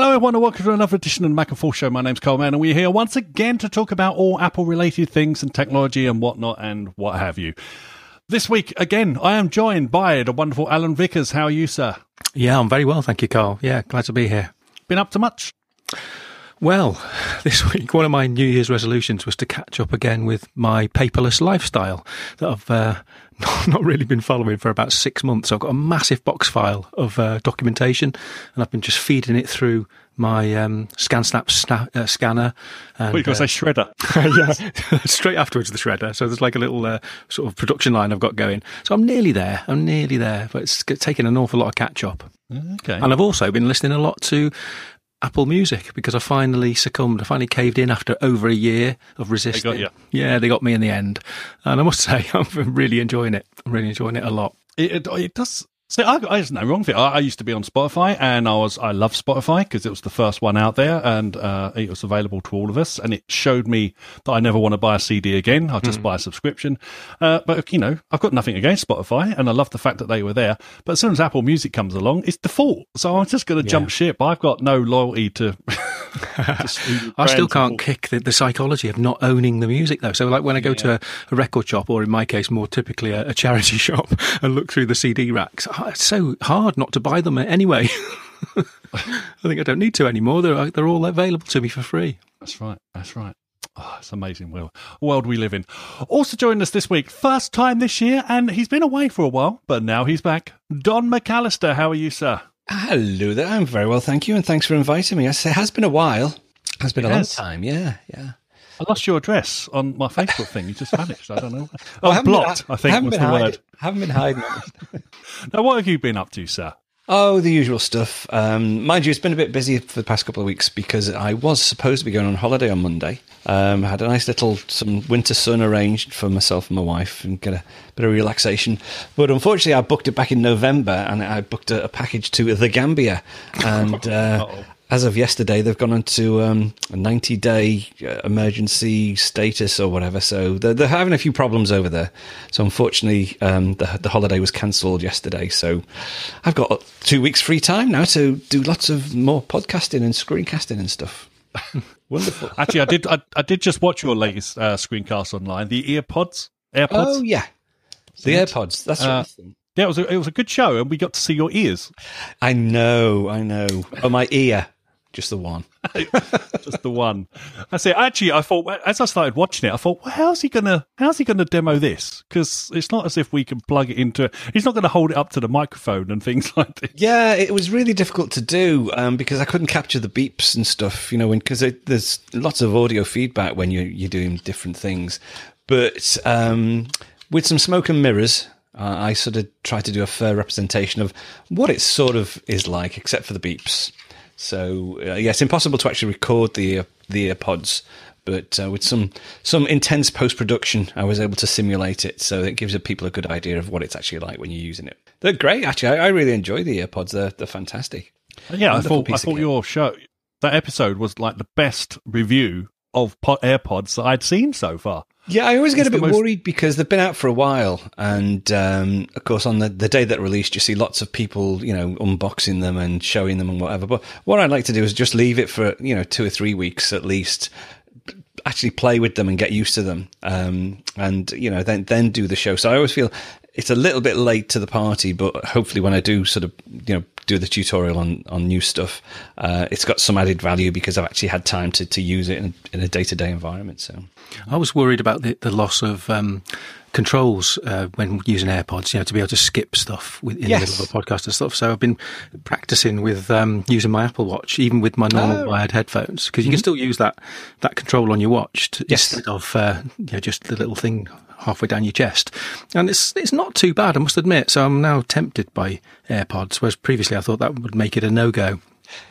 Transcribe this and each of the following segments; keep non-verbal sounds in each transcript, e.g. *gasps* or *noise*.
Hello, everyone, and welcome to another edition of the Mac and Forth Show. My name's Karl Mann, and we're here once again to talk about all Apple related things and technology and whatnot and what have you. This week, again, I am joined by the wonderful Alan Vickers. How are you, sir? Yeah, I'm very well, thank you, Karl. Yeah, glad to be here. Been up to much? Well, *laughs* this week, one of my New Year's resolutions was to catch up again with my paperless lifestyle that I've uh, *laughs* not really been following for about six months. I've got a massive box file of uh, documentation, and I've been just feeding it through my um, ScanSnap sna- uh, scanner. And, what you going to say shredder? *laughs* yeah, straight afterwards the shredder. So there's like a little uh, sort of production line I've got going. So I'm nearly there. I'm nearly there, but it's taken an awful lot of catch up. Okay. And I've also been listening a lot to Apple Music because I finally succumbed. I finally caved in after over a year of resisting. They got you. Yeah, they got me in the end. And I must *laughs* say, I'm really enjoying it. I'm really enjoying it a lot. It, it, it does See, I, I just no wrong thing. I, I, used to be on Spotify, and I was I love Spotify because it was the first one out there, and uh, it was available to all of us, and it showed me that I never want to buy a CD again. I'll just mm. buy a subscription. Uh, but you know, I've got nothing against Spotify, and I love the fact that they were there. But as soon as Apple Music comes along, it's default, so I'm just going to yeah. jump ship. I've got no loyalty to. *laughs* *laughs* I still can't kick the, the, psychology of not owning the music though. So, like when I go yeah. to a, a, record shop, or in my case, more typically a, a charity *laughs* shop, and look through the CD racks oh, it's so hard not to buy them anyway. *laughs* I think I don't need to anymore. They're uh, they're all available to me for free. That's right. That's right. Oh, it's amazing world, world we live in. Also joining us this week, first time this year, and he's been away for a while, but now he's back. Don McAllister, how are you, sir? Hello there. I'm very well, thank you, and thanks for inviting me. It has been a while. It has been it a has. long time. Yeah, yeah. I lost your address on my Facebook thing. You just vanished. I don't know. *laughs* Oh, I blocked. Been, I think was the hiding, word. Haven't been hiding. *laughs* now, what have you been up to, sir? Oh, the usual stuff. Um, mind you, it's been a bit busy for the past couple of weeks because I was supposed to be going on holiday on Monday. Um, had a nice little some winter sun arranged for myself and my wife and get a bit of relaxation. But unfortunately, I booked it back in November and I booked a, a package to the Gambia, and uh, *laughs* as of yesterday, they've gone into um, a 90 day uh, emergency status or whatever. So they're, they're, having a few problems over there. So unfortunately, um, the, the holiday was cancelled yesterday. So I've got two weeks free time now to do lots of more podcasting and screencasting and stuff. *laughs* Wonderful. Actually, I did. I, I, did just watch your latest uh, screencast online. The earpods, AirPods. Oh yeah, the AirPods. That's uh, right. Yeah, it was a, it was a good show, and we got to see your ears. I know, I know. Oh, my ear. Just the one. *laughs* just the one. I say, actually, I thought as I started watching it, I thought, well, how's he gonna how's he gonna demo this? Because it's not as if we can plug it into. He's not going to hold it up to the microphone and things *laughs* like this. Yeah, it was really difficult to do um, because I couldn't capture the beeps and stuff. You know, because there's lots of audio feedback when you you're doing different things, but um, with some smoke and mirrors. Uh, I sort of try to do a fair representation of what it sort of is like, except for the beeps. So uh, yeah, it's impossible to actually record the uh, the AirPods, but uh, with some some intense post production, I was able to simulate it. So it gives people a good idea of what it's actually like when you're using it. They're great, actually. I, I really enjoy the AirPods. They're they're fantastic. Yeah, Wonderful I thought I thought your show that episode was like the best review of AirPods that I'd seen so far. Yeah, I always get it's a bit most... worried because they've been out for a while, and um, of course, on the, the day that released, you see lots of people, you know, unboxing them and showing them and whatever. But what I'd like to do is just leave it for you know two or three weeks at least, actually play with them and get used to them, um, and you know, then then do the show. So I always feel it's a little bit late to the party, but hopefully, when I do sort of you know do the tutorial on on new stuff, uh, it's got some added value because I've actually had time to to use it in, in a day to day environment. So I was worried about the, the loss of. Um, controls uh, when using AirPods, you know, to be able to skip stuff in yes. the middle of a podcast and stuff. So I've been practicing with um, using my Apple Watch, even with my normal oh. wired headphones, because you mm-hmm. can still use that that control on your watch to, yes. instead of uh, you know, just the little thing halfway down your chest. And it's it's not too bad, I must admit. So I'm now tempted by AirPods, whereas previously I thought that would make it a no go.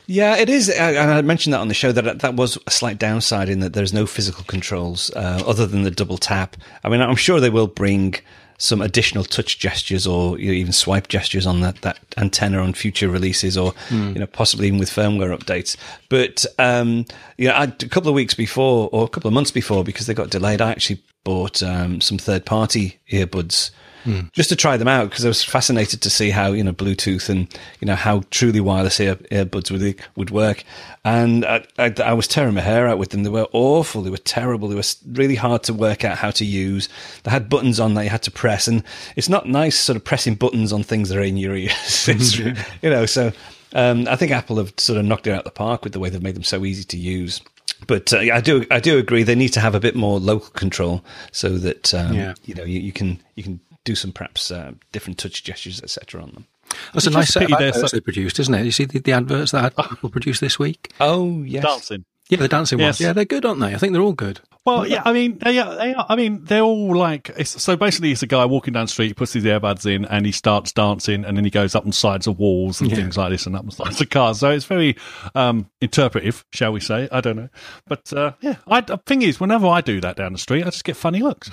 Yeah, it is. And I mentioned that on the show that that was a slight downside in that there's no physical controls uh, other than the double tap. I mean, I'm sure they will bring some additional touch gestures or you know, even swipe gestures on that, that antenna on future releases or mm. you know possibly even with firmware updates but um, you know I, a couple of weeks before or a couple of months before because they got delayed I actually bought um, some third party earbuds mm. just to try them out because I was fascinated to see how you know Bluetooth and you know how truly wireless ear, earbuds would would work. And I, I, I, was tearing my hair out with them. They were awful. They were terrible. They were really hard to work out how to use. They had buttons on that you had to press, and it's not nice sort of pressing buttons on things that are in your ears. *laughs* you know, so um, I think Apple have sort of knocked it out of the park with the way they've made them so easy to use. But uh, I do, I do agree. They need to have a bit more local control so that um, yeah. you know you, you, can you can do some perhaps uh, different touch gestures, etc. on them. That's a nice set of adverts they produced, isn't it? You see the, the adverts that Apple produced this week. Oh yes, dancing. Yeah, the dancing yes. ones. Yeah, they're good, aren't they? I think they're all good. Well, yeah, I mean, they are, they are, I mean, they're all like, so basically it's a guy walking down the street, he puts his earbuds in and he starts dancing and then he goes up on sides of walls and yeah. things like this and up on sides of cars. So it's very, um, interpretive, shall we say. I don't know. But, uh, yeah, I, the thing is, whenever I do that down the street, I just get funny looks.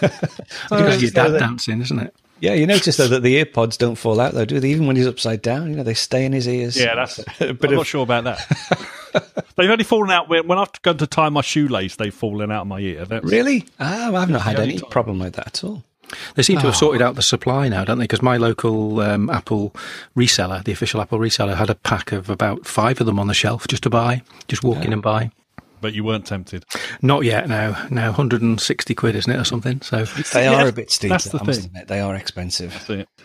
Because your dad dancing, isn't it? Yeah, you notice though that the earpods don't fall out though, do they? Even when he's upside down, you know, they stay in his ears. Yeah, that's. *laughs* I'm of, not sure about that. *laughs* they've only fallen out when, when I've gone to tie my shoelace. They've fallen out of my ear. That's, really? Oh, I've not had any time. problem with that at all. They seem to have sorted out the supply now, don't they? Because my local um, Apple reseller, the official Apple reseller, had a pack of about five of them on the shelf just to buy, just walk yeah. in and buy but you weren't tempted. Not yet. No, no, 160 quid, isn't it, or something? So they are a bit steep. That's the thing. Admit, they are expensive.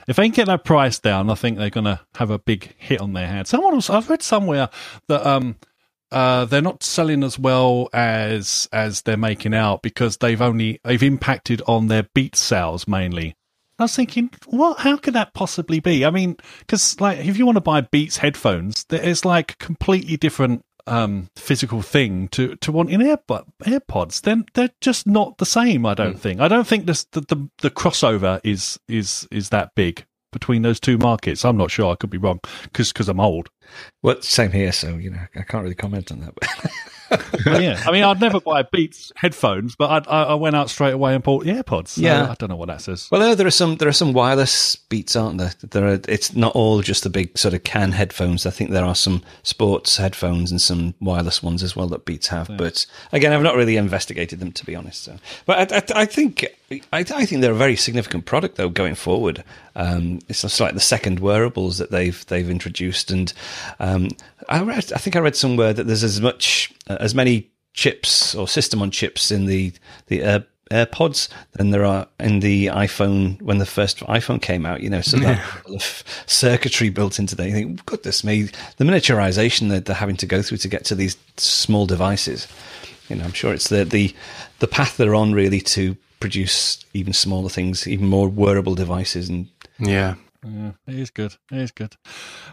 If they can get that price down, I think they're going to have a big hit on their hands. Someone else, I've read somewhere that um, uh, they're not selling as well as as they're making out because they've only they've impacted on their Beat sales mainly. I was thinking, what? How could that possibly be? I mean, because like if you want to buy Beats headphones, it's like completely different um, physical thing to to wanting AirPod, AirPods. Then they're just not the same. I don't mm. think. I don't think this, the, the the crossover is is is that big between those two markets. I'm not sure. I could be wrong because because I'm old. Well, same here. So you know, I can't really comment on that. *laughs* yeah, I mean, I'd never buy Beats headphones, but I, I went out straight away and bought the AirPods. So yeah, I don't know what that says. Well, there are some there are some wireless Beats, aren't there? There are. It's not all just the big sort of can headphones. I think there are some sports headphones and some wireless ones as well that Beats have. Yeah. But again, I've not really investigated them to be honest. So. But I, I, I think I, I, think they're a very significant product though going forward. Um, it's just like the second wearables that they've they've introduced, and um, I read I think I read somewhere that there's as much uh, as many chips or system on chips in the the Air, AirPods than there are in the iPhone when the first iPhone came out. You know, so that of circuitry built into there. You think, goodness me, the miniaturization that they're having to go through to get to these small devices. You know, I'm sure it's the the the path they're on really to produce even smaller things, even more wearable devices. And yeah, yeah, it is good. It is good.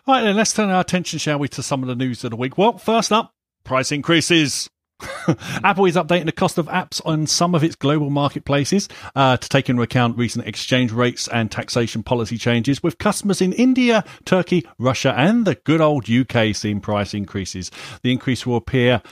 All right, then let's turn our attention, shall we, to some of the news of the week. Well, first up, price increases. *laughs* Apple is updating the cost of apps on some of its global marketplaces uh, to take into account recent exchange rates and taxation policy changes, with customers in India, Turkey, Russia, and the good old UK seeing price increases. The increase will appear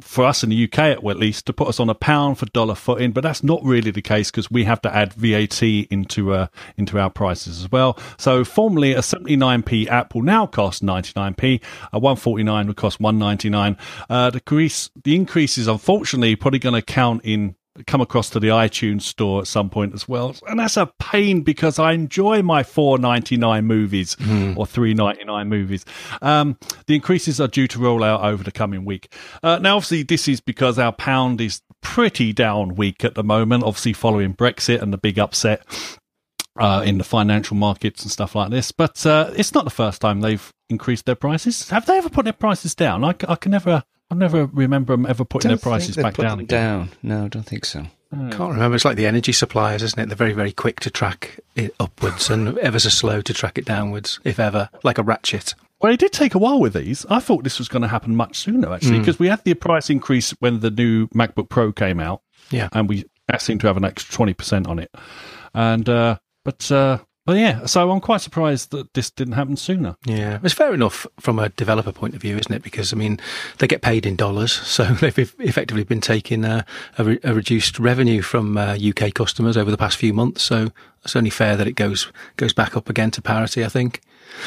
for us in the UK at least to put us on a pound for dollar footing, but that's not really the case because we have to add VAT into uh, into our prices as well. So formerly a 79p app will now cost 99p, a 149 would cost 199. Uh, the increase the increase is unfortunately probably going to count in come across to the iTunes store at some point as well. And that's a pain because I enjoy my four ninety nine movies mm. or three ninety nine movies. Um, the increases are due to roll out over the coming week. Uh, now, obviously, this is because our pound is pretty down weak at the moment. Obviously, following Brexit and the big upset. Uh, in the financial markets and stuff like this, but uh, it's not the first time they've increased their prices. Have they ever put their prices down? I, I can never I never remember them ever putting their prices back down. Down? No, I don't think so. Hmm. Can't remember. It's like the energy suppliers, isn't it? They're very, very quick to track it upwards and ever so slow to track it downwards, if ever, like a ratchet. Well, it did take a while with these. I thought this was going to happen much sooner, actually, because mm. we had the price increase when the new MacBook Pro came out. Yeah. And we that seemed to have an extra 20% on it. And, uh, but, uh, well, yeah. So I'm quite surprised that this didn't happen sooner. Yeah, it's fair enough from a developer point of view, isn't it? Because I mean, they get paid in dollars, *laughs* so they've effectively been taking a, a, re- a reduced revenue from uh, UK customers over the past few months. So it's only fair that it goes goes back up again to parity. I think.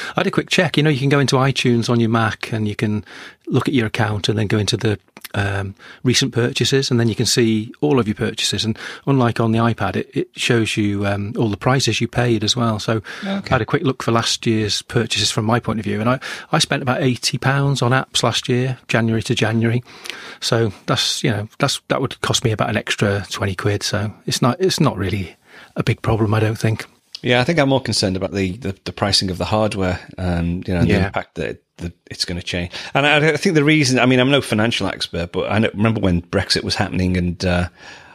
I had a quick check. You know, you can go into iTunes on your Mac and you can look at your account and then go into the um, recent purchases and then you can see all of your purchases. And unlike on the iPad, it, it shows you um, all the prices you paid as well. So okay. I had a quick look for last year's purchases from my point of view. And I, I spent about £80 on apps last year, January to January. So that's, you know, that's, that would cost me about an extra 20 quid. So it's not, it's not really a big problem, I don't think. Yeah, I think I'm more concerned about the, the, the pricing of the hardware and you know yeah. the impact that, that it's going to change. And I, I, think the reason, I mean, I'm no financial expert, but I remember when Brexit was happening and uh,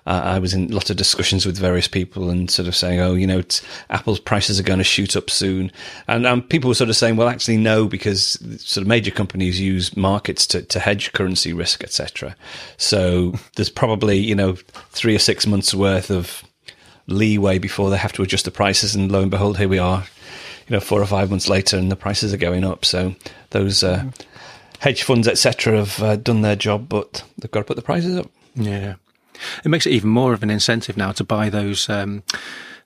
I was in lots of discussions with various people and sort of saying, oh, you know, Apple's prices are going to shoot up soon. And um, people were sort of saying, well, actually, no, because sort of major companies use markets to, to hedge currency risk, etc. So there's probably, you know, three or six months worth of leeway before they have to adjust the prices. And lo and behold, here we are, you know, four or five months later, and the prices are going up. So those uh, mm. hedge funds, etc., have uh, done their job, but they've got to put the prices up. Yeah, it makes it even more of an incentive now to buy those. Um,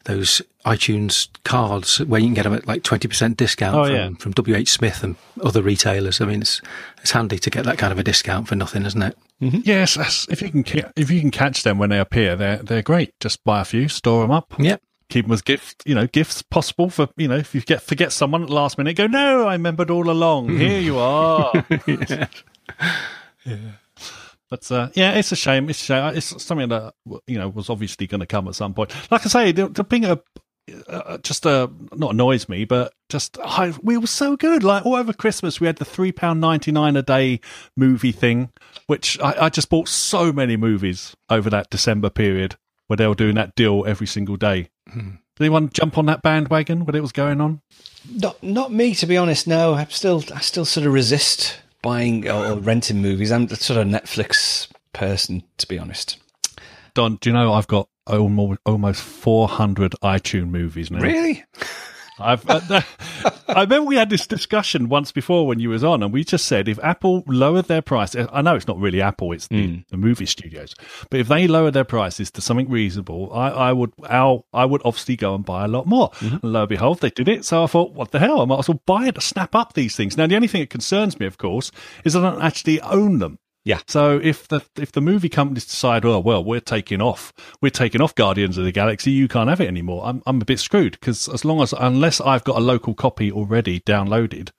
those iTunes cards where you can get them at like 20% discount oh, from, yeah. from WH Smith and other retailers. I mean, it's, it's handy to get that kind of a discount for nothing, isn't it? Mm-hmm. Yes, if you can if you can catch them when they appear, they're they're great. Just buy a few, store them up. Yep. Keep them as gifts, you know, gifts possible for you know. If you get forget someone at the last minute, go no, I remembered all along. *laughs* Here you are. *laughs* yeah. *laughs* yeah. But uh, yeah, it's a shame. It's a shame. It's something that you know was obviously going to come at some point. Like I say, the, the being a uh, just uh, not annoys me, but just I, we were so good. Like all over Christmas, we had the three pound ninety nine a day movie thing, which I, I, just bought so many movies over that December period where they were doing that deal every single day. Hmm. Did anyone jump on that bandwagon when it was going on? Not not me, to be honest. No, I still I still sort of resist buying or renting movies. I'm sort of Netflix person, to be honest. Don, do you know I've got almost almost 400 iTunes movies now. Really? I've, uh, I remember we had this discussion once before when you was on, and we just said if Apple lowered their price, I know it's not really Apple, it's the, mm. the movie studios, but if they lowered their prices to something reasonable, I, I would, I'll, I would obviously go and buy a lot more. Mm-hmm. And lo and behold, they did it. So I thought, what the hell? I might as well buy it to snap up these things. Now, the only thing that concerns me, of course, is that I don't actually own them. Yeah. So if the if the movie companies decide, oh well, we're taking off, we're taking off Guardians of the Galaxy, you can't have it anymore. I'm I'm a bit screwed because as long as unless I've got a local copy already downloaded,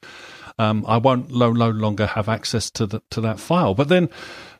um, I won't no, no longer have access to the to that file. But then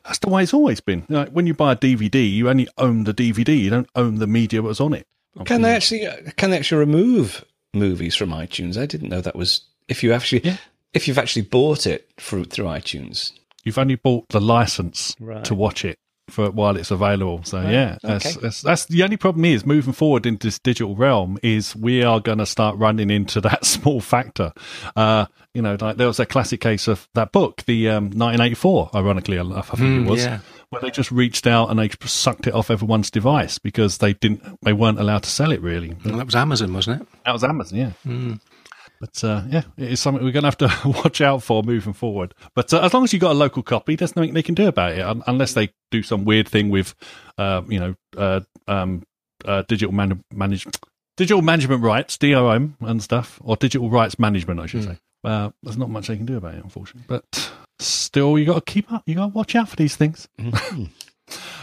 that's the way it's always been. Like when you buy a DVD, you only own the DVD. You don't own the media that was on it. Can they actually can they actually remove movies from iTunes? I didn't know that was if you actually yeah. if you've actually bought it through through iTunes. You've only bought the license right. to watch it for while it's available. So right. yeah, that's, okay. that's, that's the only problem is moving forward into this digital realm is we are going to start running into *laughs* that small factor. Uh, you know, like there was a classic case of that book, the um, 1984. Ironically enough, I think mm, it was. Yeah. Where they just reached out and they sucked it off everyone's device because they didn't, they weren't allowed to sell it. Really, well, that was Amazon, wasn't it? That was Amazon, yeah. Mm. But uh, yeah, it is something we're going to have to *laughs* watch out for moving forward. But uh, as long as you've got a local copy, there's nothing they can do about it, un- unless they do some weird thing with, uh, you know, uh, um, uh, digital man- manage digital management rights (DRM) and stuff, or digital rights management, I should mm. say. Uh, there's not much they can do about it, unfortunately. But still, you got to keep up. You got to watch out for these things. Mm-hmm. *laughs*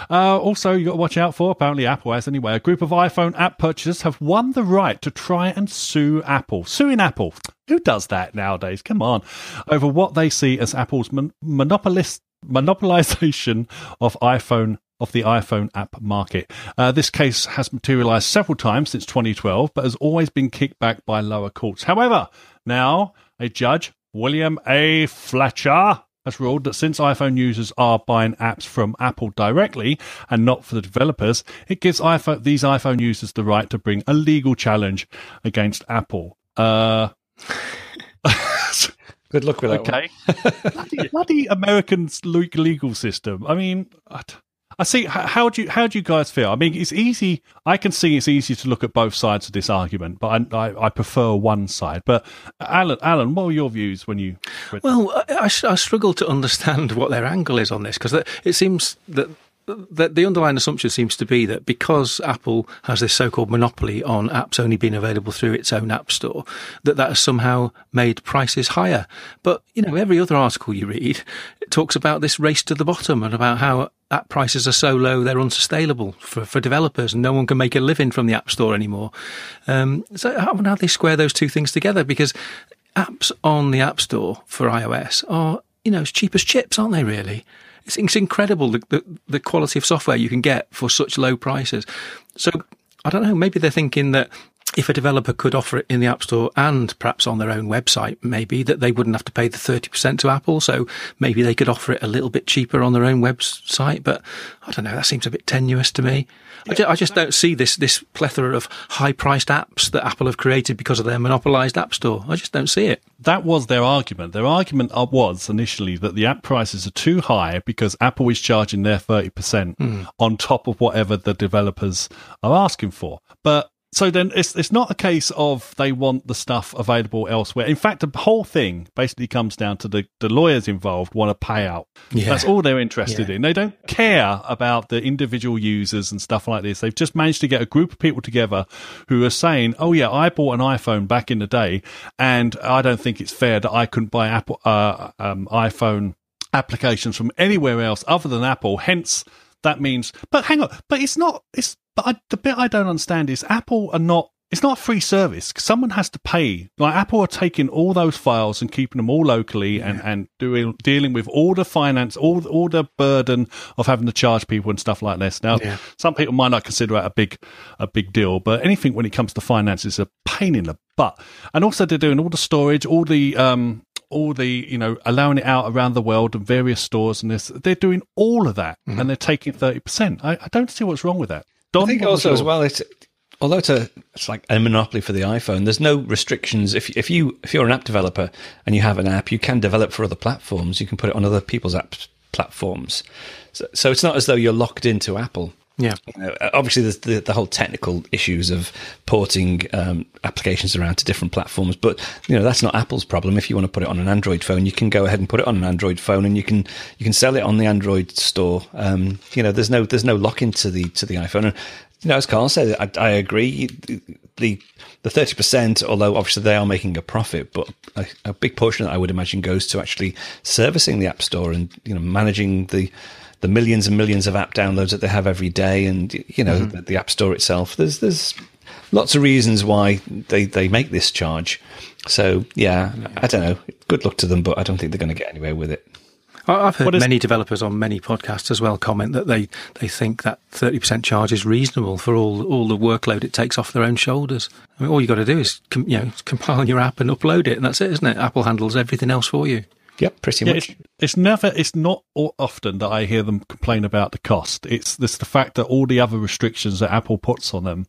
Uh, also, you got to watch out for, apparently Apple has anyway, a group of iPhone app purchasers have won the right to try and sue Apple. Suing Apple. Who does that nowadays? Come on. Over what they see as Apple's mon- monopolist monopolization of iPhone of the iPhone app market. Uh, this case has materialized several times since 2012, but has always been kicked back by lower courts. However, now a judge, William A. Fletcher, has ruled that since iPhone users are buying apps from Apple directly and not for the developers, it gives iPhone, these iPhone users the right to bring a legal challenge against Apple. Uh, *laughs* Good luck with that. Okay, *laughs* bloody, bloody American legal system. I mean, I see. How do you how do you guys feel? I mean, it's easy. I can see it's easy to look at both sides of this argument, but I, I, I prefer one side. But uh, Alan, Alan, what were your views when you? Well, I, I, struggle to understand *laughs* what their angle is on this because it seems that the, the underlying assumption seems to be that because Apple has this so-called monopoly on apps only being available through its own app store, that that has somehow made prices higher. But you know, every other article you read talks about this race to the bottom and about how app prices are so low they're unsustainable for, for developers and no one can make a living from the app store anymore. Um, so how, how they square those two things together? Because apps on the app store for iOS are you know as cheap as chips, aren't they? Really it's, it's incredible the, the, the quality of software you can get for such low prices. So I don't know. Maybe they're thinking that if a developer could offer it in the App Store and perhaps on their own website, maybe that they wouldn't have to pay the 30% to Apple. So maybe they could offer it a little bit cheaper on their own website. But I don't know. That seems a bit tenuous to me. I, just, I just don't see this, this plethora of high priced apps that Apple have created because of their monopolized App Store. I just don't see it. That was their argument. Their argument was initially that the app prices are too high because Apple is charging their 30% mm. on top of whatever the developers are asking for. But so then it's it's not a case of they want the stuff available elsewhere. In fact, the whole thing basically comes down to the, the lawyers involved want a payout. Yeah. That's all they're interested yeah. in. They don't care about the individual users and stuff like this. They've just managed to get a group of people together who are saying, "Oh yeah, I bought an iPhone back in the day, and I don't think it's fair that I couldn't buy Apple uh, um, iPhone applications from anywhere else other than Apple." Hence that means but hang on but it's not it's but I, the bit I don't understand is Apple are not. It's not a free service. Someone has to pay. Like Apple are taking all those files and keeping them all locally yeah. and, and doing dealing with all the finance, all all the burden of having to charge people and stuff like this. Now, yeah. some people might not consider it a big a big deal, but anything when it comes to finance is a pain in the butt. And also, they're doing all the storage, all the um, all the you know allowing it out around the world and various stores and this they're doing all of that mm-hmm. and they're taking 30% I, I, don't see what's wrong with that Don, I think also as well, it's although it's a it's like a monopoly for the iPhone. There's no restrictions. If if you if you're an app developer and you have an app, you can develop for other platforms. You can put it on other people's app platforms. So, so it's not as though you're locked into Apple. Yeah. You know, obviously, there's the, the whole technical issues of porting um, applications around to different platforms, but you know that's not Apple's problem. If you want to put it on an Android phone, you can go ahead and put it on an Android phone, and you can you can sell it on the Android store. Um, you know, there's no there's no lock into the to the iPhone. And, you know, as Karl said, I, I agree. The the thirty percent, although obviously they are making a profit, but a, a big portion I would imagine goes to actually servicing the App Store and you know managing the the millions and millions of app downloads that they have every day, and you know mm-hmm. the, the, App Store itself. There's there's lots of reasons why they they make this charge. So yeah, yeah. I don't know. Good luck to them, but I don't think they're going to get anywhere with it. I've heard many developers on many podcasts as well comment that they, they think that 30% charge is reasonable for all all the workload it takes off their own shoulders. I mean, all you got to do is com, you know compile your app and upload it, and that's it, isn't it? Apple handles everything else for you. Yep, pretty yeah, much. It's, it's, never, it's not often that I hear them complain about the cost. It's this the fact that all the other restrictions that Apple puts on them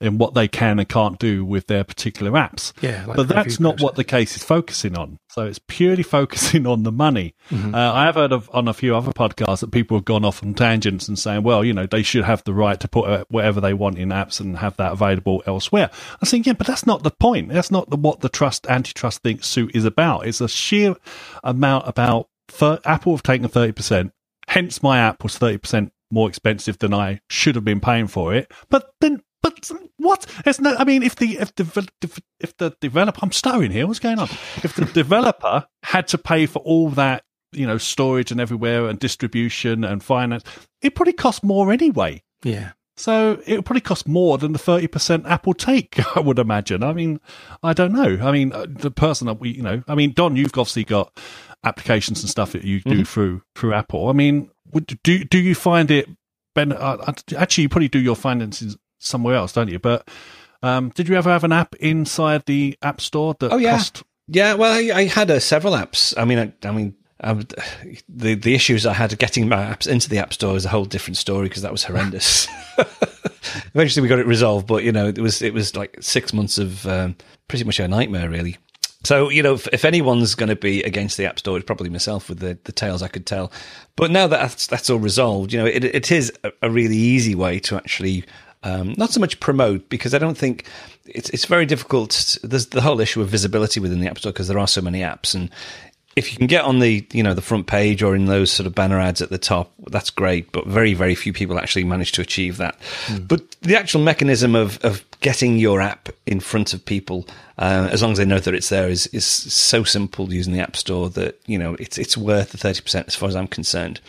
in what they can and can't do with their particular apps. Yeah, like but that's not process. what the case is focusing on. So it's purely *laughs* focusing on the money. Mm-hmm. Uh, I have heard of on a few other podcasts that people have gone off on tangents and saying, well, you know, they should have the right to put uh, whatever they want in apps and have that available elsewhere. I think, yeah, but that's not the point. That's not the, what the trust antitrust think suit is about. It's a sheer amount about for, Apple have taken thirty percent. Hence, my app was thirty percent more expensive than I should have been paying for it. But then but what? No. I mean, if the if the if the developer, I'm stuttering here. What's going on? If the developer had to pay for all that, you know, storage and everywhere and distribution and finance, it probably costs more anyway. Yeah. So it would probably cost more than the thirty percent Apple take. *laughs* I would imagine. I mean, I don't know. I mean, uh, the person that we, you know, I mean, Don, you've obviously got applications and stuff that you do mm-hmm. through through Apple. I mean, would, do do you find it? Ben, uh, actually, you probably do your finances somewhere else, don't you? But um, did you ever have an app inside the App Store that oh, yeah. cost? Yeah, well, I, I had uh, several apps. I mean, I, I mean, Would, the the issues I had getting my apps into the App Store is a whole different story because that was horrendous. *laughs* Eventually, we got it resolved, but you know, it was it was like six months of um, pretty much a nightmare, really. So you know, if, if anyone's going to be against the App Store, it's probably myself with the, the tales I could tell. But now that that's, that's all resolved, you know, it, it is a, a really easy way to actually um, not so much promote because I don't think it's it's very difficult. There's the whole issue of visibility within the App Store because there are so many apps, and if you can get on the you know the front page or in those sort of banner ads at the top, that's great, but very very few people actually manage to achieve that. Mm. But the actual mechanism of of getting your app in front of people, uh, as long as they know that it's there, is is so simple using the App Store that you know it's it's worth the thirty percent as far as I'm concerned.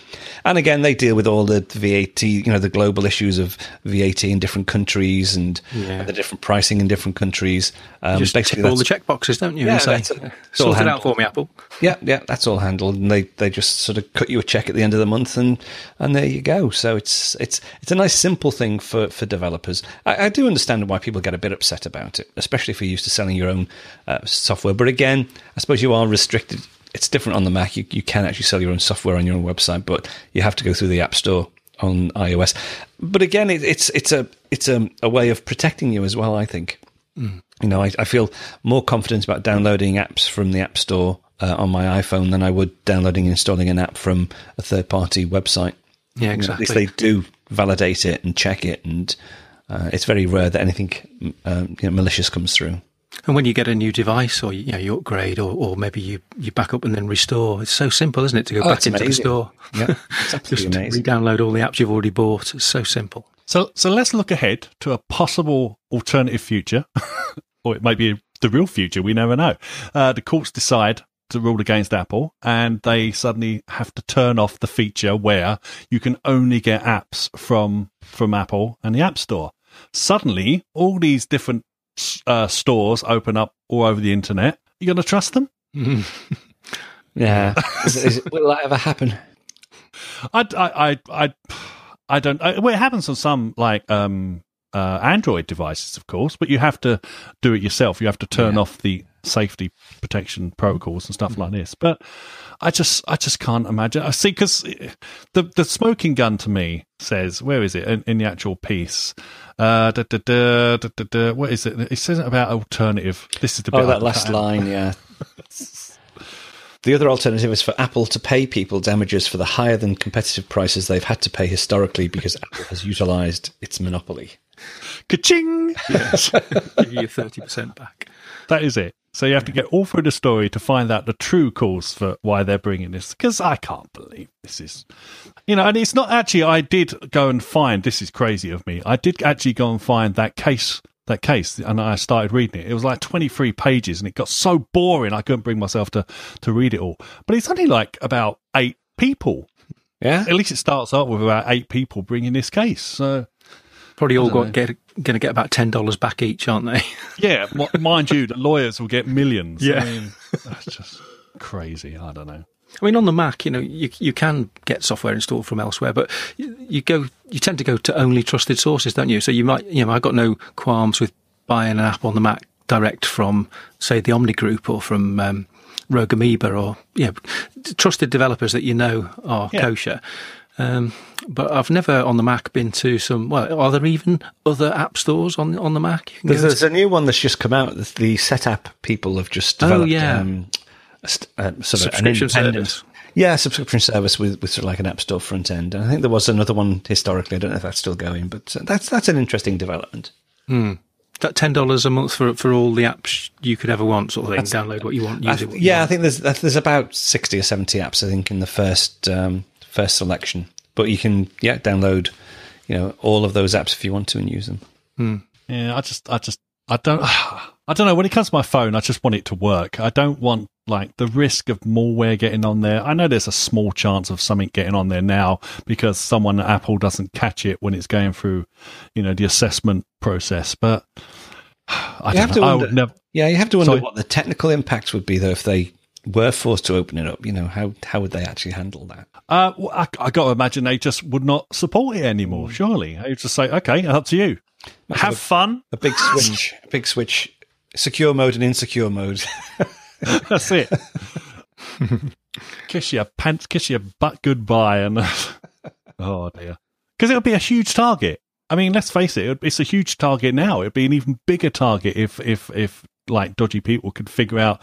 And again, they deal with all the VAT, you know, the global issues of VAT in different countries and yeah. the different pricing in different countries. Um, Just basically, all the check boxes, don't you? Yeah, say, sort it out for me, Apple. Yeah, yeah, that's all handled, and they they just sort of cut you a check at the end of the month, and and there you go. So it's it's it's a nice simple thing for for developers. I, I do understand why people get a bit upset about it, especially if you're used to selling your own uh, software. But again, I suppose you are restricted. It's different on the Mac. You, you can actually sell your own software on your own website, but you have to go through the App Store on iOS. But again, it, it's it's a it's a, a, way of protecting you as well. I think. Mm. You know, I, I, feel more confident about downloading apps from the App Store uh, on my iPhone than I would downloading and installing an app from a third party website. Yeah, exactly. at least they do validate it and check it, and uh, it's very rare that anything um, you know, malicious comes through. And when you get a new device, or you, know, you upgrade, or, or maybe you, you back up and then restore, it's so simple, isn't it, to go oh, back into amazing. the store? Yeah, *laughs* Just amazing. re-download all the apps you've already bought. It's so simple. So, so let's look ahead to a possible alternative future, *laughs* or it might be the real future. We never know. Uh, the courts decide to rule against Apple, and they suddenly have to turn off the feature where you can only get apps from from Apple and the App Store. Suddenly, all these different uh, stores open up all over the internet. You going to trust them? *laughs* yeah. is, is, will that ever happen? I, I, I, I, I don't. I, well, it happens on some like um, uh, Android devices, of course, but you have to do it yourself. You have to turn yeah. off the safety protection protocols and stuff like this. But I just, I just can't imagine. I see because the the smoking gun to me says, where is it in, in the actual piece? Uh, da, da, da, what is it? It says about alternative. This is the oh that last line, yeah. *laughs* The other alternative is for Apple to pay people damages for the higher than competitive prices they've had to pay historically because Apple has utilized its monopoly. Ka-ching! Yes. *laughs* Give you 30% back. That is it. So you have to get all through the story to find out the true cause for why they're bringing this. Because I can't believe this is, you know, and it's not actually. I did go and find. This is crazy of me. I did actually go and find that case. That case, and I started reading it. It was like twenty three pages, and it got so boring I couldn't bring myself to to read it all. But it's only like about eight people. Yeah. At least it starts off with about eight people bringing this case. So Probably all got, get going to get about ten dollars back each, aren't they? *laughs* yeah, mind you, the lawyers will get millions. Yeah, I mean, that's just crazy. I don't know. I mean, on the Mac, you know, you you can get software installed from elsewhere, but you, you go, you tend to go to only trusted sources, don't you? So you might, you know, I've got no qualms with buying an app on the Mac direct from, say, the Omni Group or from um, Rogue Amoeba or you know, trusted developers that you know are yeah. kosher. Um, but I've never on the Mac been to some. Well, are there even other app stores on on the Mac? There's, there's, a new one that's just come out. The Setapp people have just oh, developed. Oh yeah. Um, a, a, sort of subscription service. Yeah, subscription service with, with sort of like an app store front end. And I think there was another one historically. I don't know if that's still going, but that's that's an interesting development. Hmm. That ten dollars a month for for all the apps you could ever want, sort of thing. That's, Download what you want, use I, it. yeah, want. I think there's there's about sixty or seventy apps. I think in the first um, first selection. But you can yeah download you know all of those apps if you want to and use them. Hmm. Yeah, I just I just I don't *sighs* I don't know when it comes to my phone. I just want it to work. I don't want like the risk of malware getting on there. I know there's a small chance of something getting on there now because someone at Apple doesn't catch it when it's going through, you know, the assessment process. But *sighs* I, you have know. to wonder, never, yeah, you have to wonder what the technical impacts would be though if they were forced to open it up, you know, how how would they actually handle that? Uh, well, I, I got to imagine they just would not support it anymore. Mm. Surely they would just say, "Okay, up to you. Have a, fun." A big *laughs* switch, a big switch, secure mode and insecure mode. *laughs* That's it. kiss your pants, kiss your butt goodbye, and *laughs* oh dear, because it would be a huge target. I mean, let's face it; it's a huge target now. It'd be an even bigger target if if if like dodgy people could figure out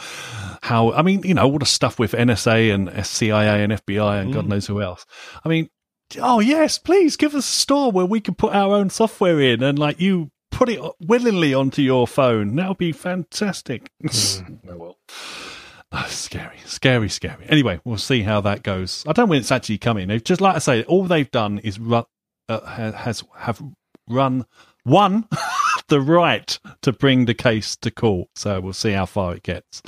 how. I mean, you know, all the stuff with NSA and CIA and FBI and mm. God knows who else. I mean, oh yes, please give us a store where we can put our own software in and like you put it willingly onto your phone. That would be fantastic. *laughs* Mm. oh well. Oh, *sighs* scary, scary, scary. Anyway, we'll see how that goes. I don't know when it's actually coming. They've just like I say, all they've done is run, uh, has have run one *laughs* the right to bring the case to court. So we'll see how far it gets.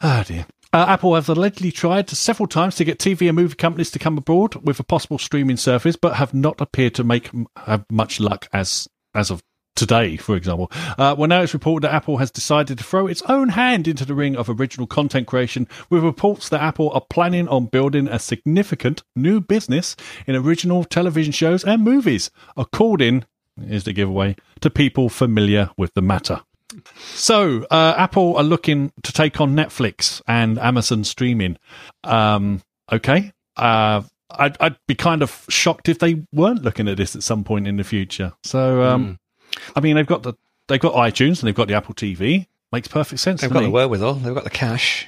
Oh dear. Uh, Apple have allegedly tried several times to get TV and movie companies to come abroad with a possible streaming service, but have not appeared to make have much luck as as of today, for example. Uh, well, now it's reported that Apple has decided to throw its own hand into the ring of original content creation, with reports that Apple are planning on building a significant new business in original television shows and movies, according, is the giveaway, to people familiar with the matter. So, uh, Apple are looking to take on Netflix and Amazon streaming. Um, okay. Uh, I'd, I'd, be kind of shocked if they weren't looking at this at some point in the future. So, um, mm. I mean, they've got the they've got iTunes and they've got the Apple TV. Makes perfect sense. They've got me. the wherewithal. They've got the cash.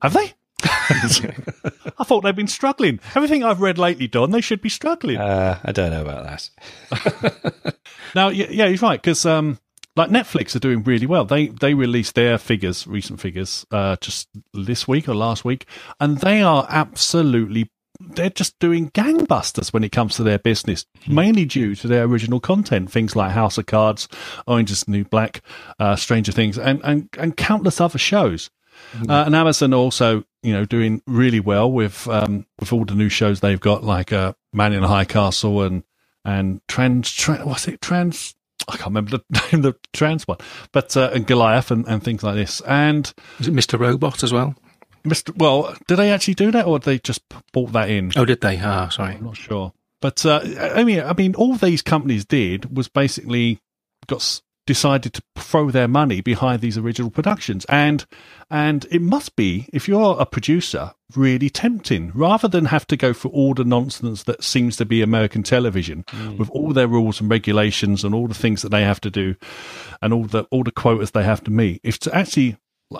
Have they? *laughs* *laughs* I thought they'd been struggling. Everything I've read lately, Don, they should be struggling. Uh, I don't know about that. *laughs* now, yeah, yeah, he's right because um, like Netflix are doing really well. They they released their figures, recent figures, uh, just this week or last week, and they are absolutely they're just doing gangbusters when it comes to their business, mainly due to their original content, things like House of Cards, Orange is the New Black, uh, Stranger Things, and, and, and countless other shows. Mm-hmm. Uh, and Amazon also, you know, doing really well with um, with all the new shows they've got, like uh, Man in the High Castle and and Trans, trans what's it, Trans. I can't remember the *laughs* name the trans one, but uh, and Goliath and, and things like this. And is it Mr. Robot as well? Mr. Well, did they actually do that, or did they just bought that in? Oh, did they? Ah, sorry, I'm not sure. But uh, I mean, I mean, all these companies did was basically got decided to throw their money behind these original productions, and and it must be if you're a producer really tempting rather than have to go for all the nonsense that seems to be American television mm. with all their rules and regulations and all the things that they have to do and all the all the quotas they have to meet. If to actually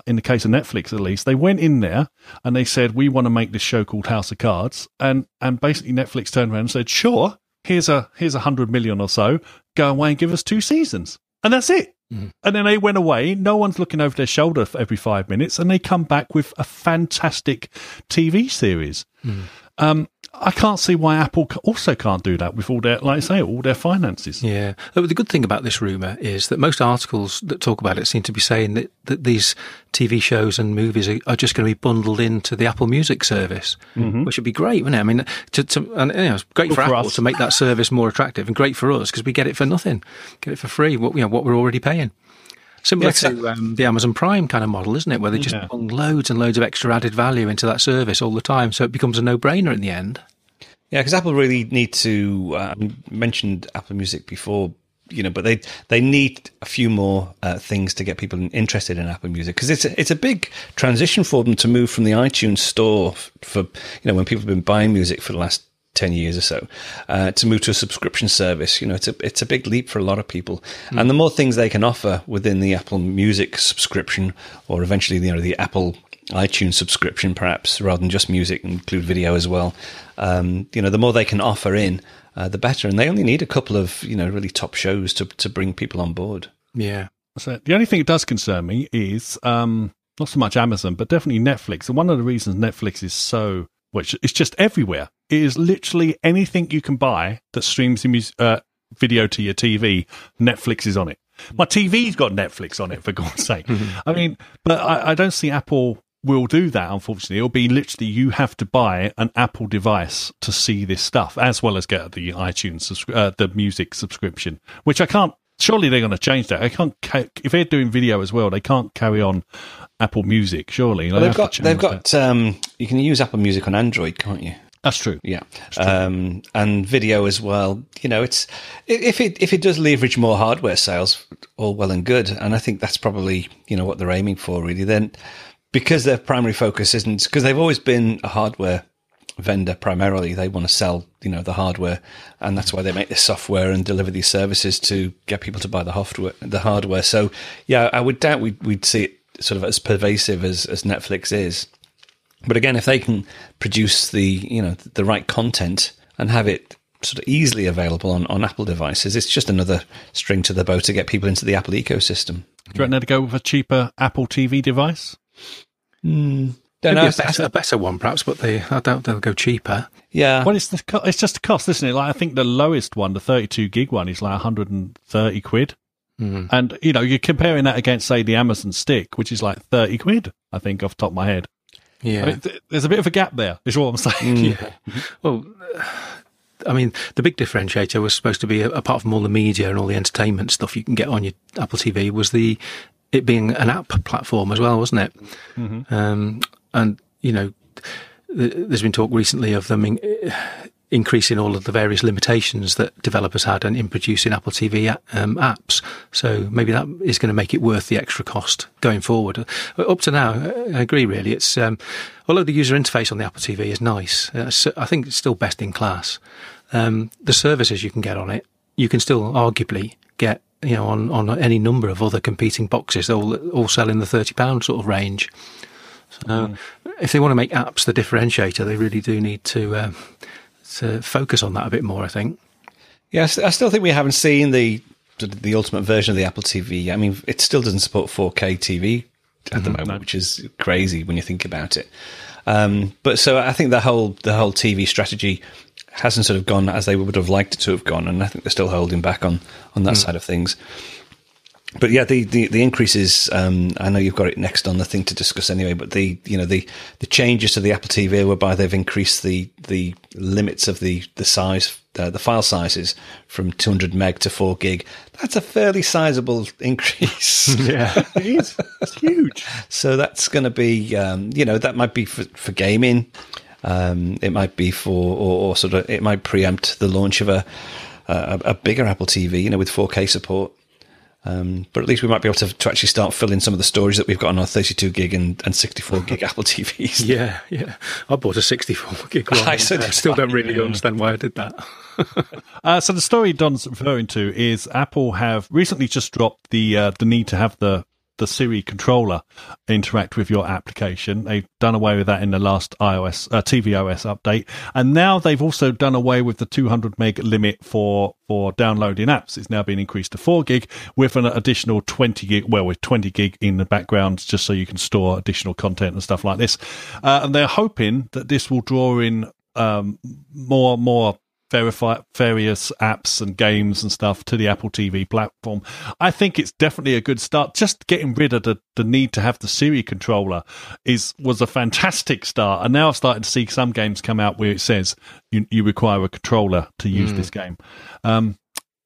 in the case of Netflix at least, they went in there and they said, "We want to make this show called House of Cards," and and basically Netflix turned around and said, "Sure, here's a here's a hundred million or so. Go away and give us two seasons, and that's it." Mm. And then they went away. No one's looking over their shoulder for every five minutes, and they come back with a fantastic TV series. Mm. Um, I can't see why Apple also can't do that with all their, like I say, all their finances. Yeah. The good thing about this rumor is that most articles that talk about it seem to be saying that, that these TV shows and movies are, are just going to be bundled into the Apple Music service, mm-hmm. which would be great, wouldn't it? I mean, to, to and you know, it's great for, for Apple us. to make that service more attractive and great for us because we get it for nothing, get it for free. What you know, what we're already paying. Similar yeah, to um, the Amazon Prime kind of model, isn't it? Where they just yeah. bung loads and loads of extra added value into that service all the time. So it becomes a no brainer in the end. Yeah, because Apple really need to. Uh, I mentioned Apple Music before, you know, but they they need a few more uh, things to get people interested in Apple Music because it's a, it's a big transition for them to move from the iTunes store for you know when people have been buying music for the last 10 years or so uh, to move to a subscription service. You know it's a it's a big leap for a lot of people. Mm. and the more things they can offer within the Apple Music subscription or eventually you know the Apple iTunes subscription perhaps rather than just music include video as well um, you know the more they can offer in uh, the better. And they only need a couple of you know really top shows to to bring people on board. Yeah. So the only thing that does concern me is um, not so much Amazon but definitely Netflix. And one of the reasons Netflix is so which is just everywhere. It is literally anything you can buy that streams uh, video to your TV. Netflix is on it. My TV's got Netflix on it, for God's sake. *laughs* I mean, but I, I don't see Apple will do that, unfortunately. It'll be literally you have to buy an Apple device to see this stuff, as well as get the iTunes, uh, the music subscription, which I can't. Surely they're going to change that. I can't. If they're doing video as well, they can't carry on Apple Music, surely. Well, they've got they've got um, you can use Apple Music on Android, can't you? That's true. Yeah, true. Um, and video as well. You know, it's if it if it does leverage more hardware sales, all well and good. And I think that's probably you know what they're aiming for, really. Then because their primary focus isn't because they've always been a hardware vendor primarily. They want to sell, you know, the hardware, and that's why they make this software and deliver these services to get people to buy the hardware. The hardware. So, yeah, I would doubt we'd, we'd see it sort of as pervasive as, as Netflix is. But again, if they can produce the you know the right content and have it sort of easily available on, on Apple devices, it's just another string to the bow to get people into the Apple ecosystem. Do you reckon they'd go with a cheaper Apple TV device? Don't Maybe know. a, better, a better one, perhaps, but they I doubt they'll go cheaper. Yeah. Well, it's the it's just a cost, isn't it? Like I think the lowest one, the 32 gig one, is like 130 quid. Mm. And you know, you're comparing that against say the Amazon Stick, which is like 30 quid. I think off the top of my head. Yeah. I mean, th- there's a bit of a gap there. Is what I'm *laughs* saying. Yeah. Well, I mean, the big differentiator was supposed to be, apart from all the media and all the entertainment stuff you can get on your Apple TV, was the it being an app platform as well, wasn't it? Um, and you know, th- there's been talk recently of them in, increasing all of the various limitations that developers had in, in producing Apple TV um, apps. So maybe that is going to make it worth the extra cost going forward. Up to now, I agree. Really, it's um, although the user interface on the Apple TV is nice, uh, so I think it's still best in class. Um, the services you can get on it, you can still arguably get. You know, on, on any number of other competing boxes, all all sell in the thirty pound sort of range. So, if they want to make apps the differentiator, they really do need to um, to focus on that a bit more. I think. Yes, I still think we haven't seen the the ultimate version of the Apple TV. I mean, it still doesn't support 4K TV at the moment, which is crazy when you think about it. Um, but so I think the whole the whole TV strategy hasn't sort of gone as they would have liked it to have gone, and I think they're still holding back on on that side of things. But yeah, the the, the increases. Um, I know you've got it next on the thing to discuss anyway. But the you know the the changes to the Apple TV whereby they've increased the the limits of the the size uh, the file sizes from 200 meg to 4 gig. That's a fairly sizable increase. *laughs* Yeah. *laughs* it is. It's huge. So that's going to be, um, you know, that might be for, for gaming. Um, it might be for, or, or sort of, it might preempt the launch of a, a, a bigger Apple TV, you know, with 4K support. Um, but at least we might be able to, to actually start filling some of the storage that we've got on our 32 gig and, and 64 gig *laughs* Apple TVs. Yeah, yeah. I bought a 64 gig one. I *laughs* I, said still don't really *laughs* understand why I did that. Uh, so the story Don's referring to is Apple have recently just dropped the uh, the need to have the the Siri controller interact with your application. They've done away with that in the last iOS uh, tvOS update, and now they've also done away with the 200 meg limit for for downloading apps. It's now been increased to 4 gig with an additional 20 gig, well, with 20 gig in the background, just so you can store additional content and stuff like this. Uh, and they're hoping that this will draw in um, more more verify various apps and games and stuff to the Apple TV platform. I think it's definitely a good start. Just getting rid of the, the need to have the Siri controller is was a fantastic start. And now I've started to see some games come out where it says you, you require a controller to use this game. Um,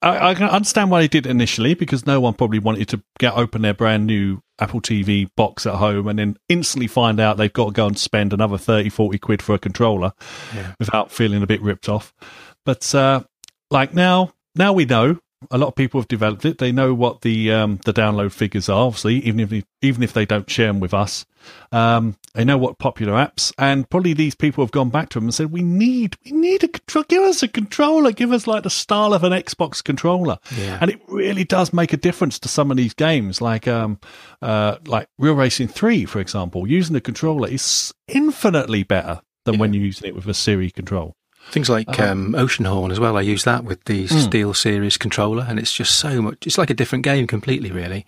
I, I can understand why they did it initially because no one probably wanted to get open their brand new Apple TV box at home and then instantly find out they've got to go and spend another 30, 40 quid for a controller without feeling a bit ripped off. But uh, like now, now we know a lot of people have developed it. They know what the um, the download figures are. Obviously, even if they, even if they don't share them with us, um, they know what popular apps. And probably these people have gone back to them and said, "We need we need a control. Give us a controller. Give us like the style of an Xbox controller." Yeah. And it really does make a difference to some of these games, like um, uh, like Real Racing Three, for example. Using the controller is infinitely better than when you're using it with a Siri control. Things like um, Oceanhorn as well. I use that with the SteelSeries controller, and it's just so much. It's like a different game completely, really.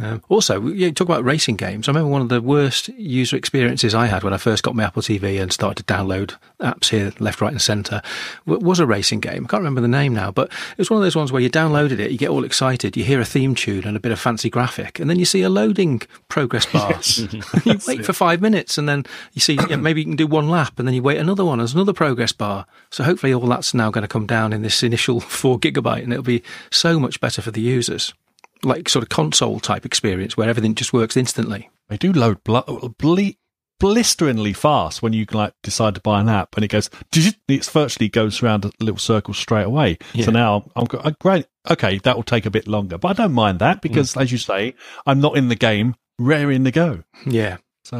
Um, also, you talk about racing games. I remember one of the worst user experiences I had when I first got my Apple TV and started to download apps here, left, right, and centre. Was a racing game. I can't remember the name now, but it was one of those ones where you downloaded it, you get all excited, you hear a theme tune and a bit of fancy graphic, and then you see a loading progress bar. *laughs* *laughs* you wait for five minutes, and then you see yeah, maybe you can do one lap, and then you wait another one. There's another progress bar. So hopefully, all that's now going to come down in this initial *laughs* four gigabyte, and it'll be so much better for the users. Like sort of console type experience where everything just works instantly. They do load bl- ble- blisteringly fast when you like decide to buy an app, and it goes. It virtually goes around a little circle straight away. Yeah. So now I'm go- uh, great. Okay, that will take a bit longer, but I don't mind that because, as you say, I'm not in the game, raring to go. Yeah. So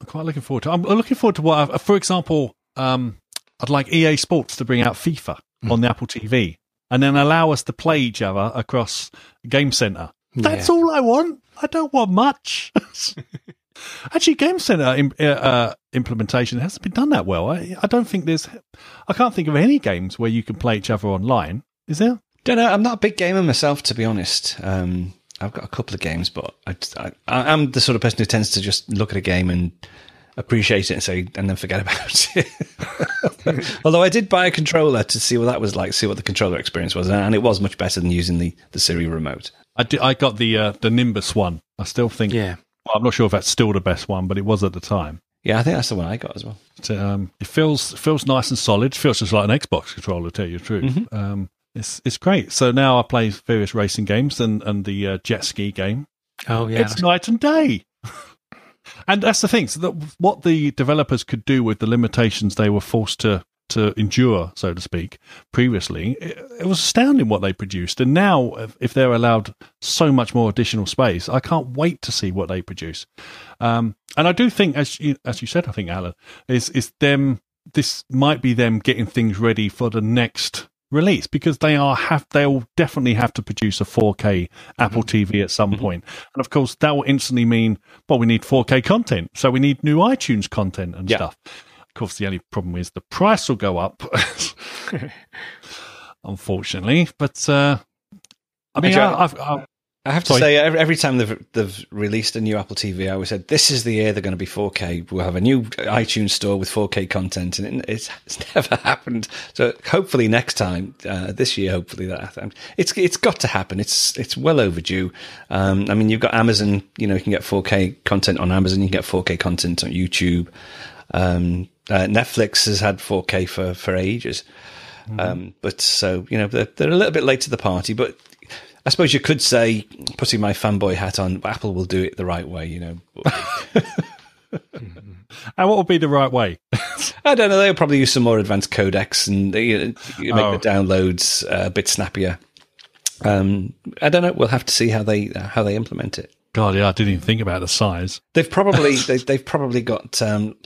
I'm quite looking forward to. I'm looking forward to what, I've, for example, um, I'd like EA Sports to bring out FIFA on the Apple TV and then allow us to play each other across Game Center. That's Yeah. all I want. I don't want much. *laughs* Actually, Game Center uh, uh, implementation hasn't been done that well. I, I don't think there's. I can't think of any games where you can play each other online. Is there? Don't know. I'm not a big gamer myself, to be honest. Um, I've got a couple of games, but I, I, I'm the sort of person who tends to just look at a game and appreciate it and say, and then forget about *laughs* it. Although I did buy a controller to see what that was like, see what the controller experience was, and it was much better than using the the Siri remote. I did, I got the uh, the Nimbus one. I still think. Yeah. Well, I'm not sure if that's still the best one, but it was at the time. Yeah, I think that's the one I got as well. So, um, it feels feels nice and solid. It feels just like an Xbox controller. To tell you the truth, Mm-hmm. um, it's it's great. So now I play various racing games and and the uh, jet ski game. Oh yeah. It's night and day. *laughs* and that's the thing. So that what the developers could do with the limitations they were forced to to endure, so to speak, previously, it, it was astounding what they produced. And now, if- they're allowed so much more additional space, I can't wait to see what they produce. Um, and I do think, as you, as you said, I think Alan is is them. This might be them getting things ready for the next release because they are have they'll definitely have to produce a 4K Apple TV at some point. and of course that will instantly mean well we need 4K content, so we need new iTunes content and Yeah. stuff. Of course, the only problem is the price will go up, *laughs* unfortunately. But uh, I mean, Actually, I, I've, I've, I have to say, every, time they've they've released a new Apple TV, I always said, "This is the year they're going to be 4K. We'll have a new iTunes store with 4K content," and it's, it's *laughs* never happened. So hopefully next time, uh, this year, hopefully that. It's it's got to happen. It's it's well overdue. Um, I mean, you've got Amazon. You know, you can get 4K content on Amazon. You can get 4K content on YouTube. Um, uh, Netflix has had 4K for for ages. Um, but so you know they're, they're a little bit late to the party, but I suppose you could say, putting my fanboy hat on, Apple will do it the right way. You know, *laughs* and what would be the right way? *laughs* I don't know. They'll probably use some more advanced codecs and you know, make Oh. the downloads uh, a bit snappier. Um, I don't know. We'll have to see how they how they implement it. God, yeah, I didn't even think about the size. They've probably *laughs* they, they've probably got um,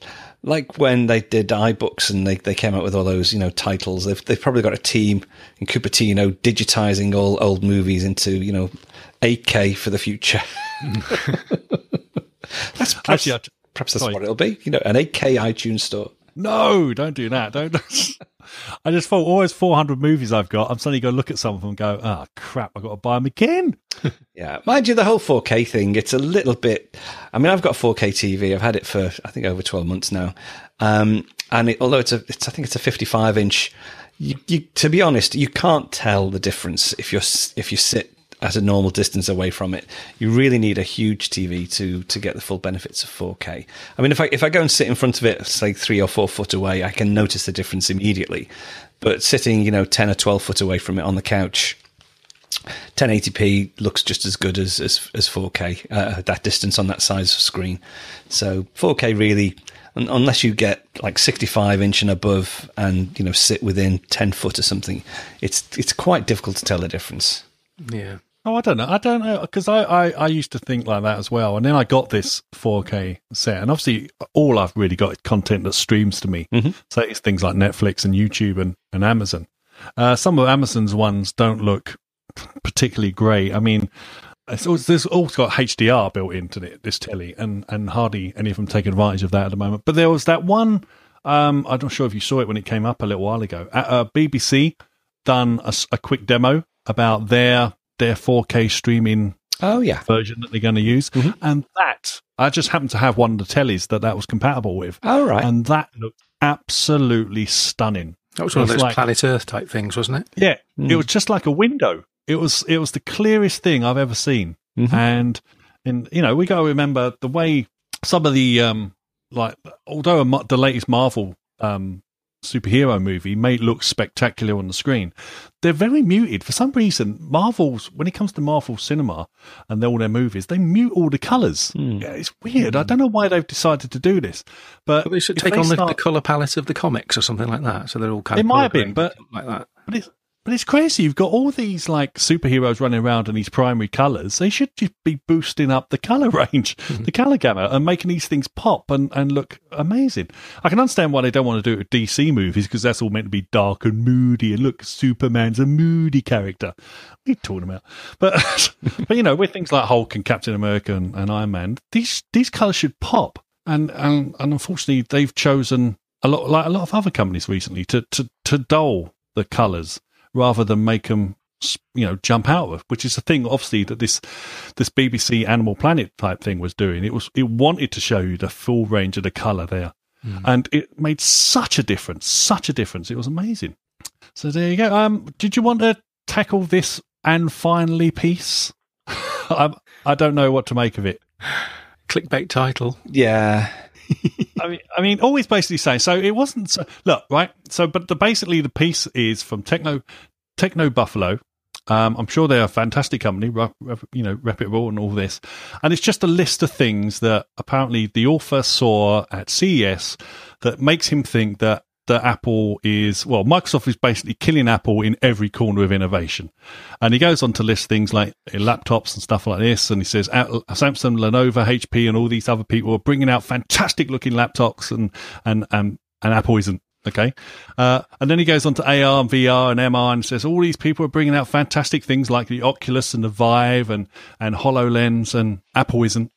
like when they did iBooks and they, they came out with all those you know titles. They've they've probably got a team in Cupertino digitizing all old movies into you know 8K for the future. *laughs* that's perhaps, Actually, perhaps that's sorry. what it'll be. You know, an 8K iTunes store. No, don't do that. Don't. *laughs* I just thought always 400 movies I've got. I'm suddenly going to look at some of them and go, oh, crap, I've got to buy them again. *laughs* Yeah, mind you, the whole 4K thing, it's a little bit. I mean, I've got a 4K TV. I've had it for I think over 12 months now, um, and it, although it's a, it's I think it's a 55 inch. You, you, to be honest, you can't tell the difference if you're if you sit at a normal distance away from it. You really need a huge TV to to get the full benefits of 4K. I mean, if I if I go and sit in front of it, say three or four foot away, I can notice the difference immediately. But sitting, you know, 10 or 12 foot away from it on the couch, 1080p looks just as good as as, as 4K uh, that distance on that size of screen. So 4K really, un- unless you get like 65 inch and above, and you know sit within 10 foot or something, it's it's quite difficult to tell the difference. Yeah. Oh, I don't know. I don't know because I, I, I used to think like that as well, and then I got this 4K set, and obviously all I've really got is content that streams to me. So it's things like Netflix and YouTube and and Amazon. Uh, some of Amazon's ones don't look particularly great. I mean, it's also, there's also got HDR built into it, this telly, and and hardly any of them take advantage of that at the moment. But there was that one. Um, I'm not sure if you saw it when it came up a little while ago. Uh, uh, BBC done a quick demo about their their 4K streaming Oh yeah, version that they're going to use, and that I just happened to have one of the tellies that that was compatible with, all right. and that looked absolutely stunning. That was one of those like- planet Earth type things, wasn't it? Yeah, it was just like a window. It was it was the clearest thing I've ever seen, and and you know we got to remember the way some of the um like although the latest Marvel um superhero movie may look spectacular on the screen, they're very muted for some reason. Marvel's when it comes to Marvel cinema and all their movies, they mute all the colors. Hmm. Yeah, it's weird. I don't know why they've decided to do this, but But they should take on the, start- the colour palette of the comics or something like that. So they're all kind It of might have been, but- like that. But it's but it's crazy. You've got all these like superheroes running around in these primary colours. They should just be boosting up the colour *laughs* range, mm-hmm. the colour gamut, and making these things pop and, and look amazing. I can understand why they don't want to do it with DC movies because that's all meant to be dark and moody. And look, Superman's a moody character. What are you talking about? But *laughs* but you know, with things like Hulk and Captain America and, and Iron Man, these these colours should pop. And, and and unfortunately, they've chosen a lot like a lot of other companies recently to to to dull the colours rather than make them you know jump out of, which is the thing obviously that this this BBC Animal Planet type thing was doing. It was it wanted to show you the full range of the color there, mm. and it made such a difference, such a difference. It was amazing. So there you go. Um, did you want to tackle this and finally piece? *laughs* I, I don't know what to make of it. Clickbait title. Yeah. *laughs* I mean, I mean, always basically saying so. It wasn't so, look right. So, but the basically the piece is from Techno Techno Buffalo. Um, I'm sure they're a fantastic company, you know, reputable and all this. And it's just a list of things that apparently the author saw at CES that makes him think that that Apple is, well, Microsoft is basically killing Apple in every corner of innovation. And he goes on to list things like laptops and stuff like this. And he says Samsung, Lenovo, HP, and all these other people are bringing out fantastic looking laptops and, and, and, and Apple isn't. Okay. Uh, and then he goes on to AR and VR and MR and says all these people are bringing out fantastic things like the Oculus and the Vive and, and HoloLens and Apple isn't.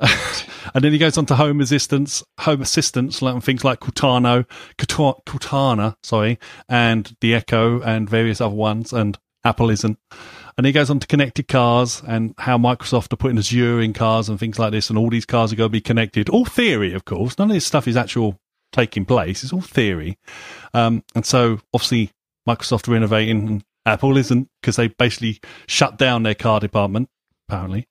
*laughs* and then he goes on to home assistance, home assistance, like things like Cortana, Cortana, sorry, and the Echo and various other ones, and Apple isn't. And he goes on to connected cars and how Microsoft are putting Azure in cars and things like this, and all these cars are going to be connected. All theory, of course. None of this stuff is actual taking place. It's all theory. Um, and so obviously Microsoft are innovating and Apple isn't because they basically shut down their car department, apparently.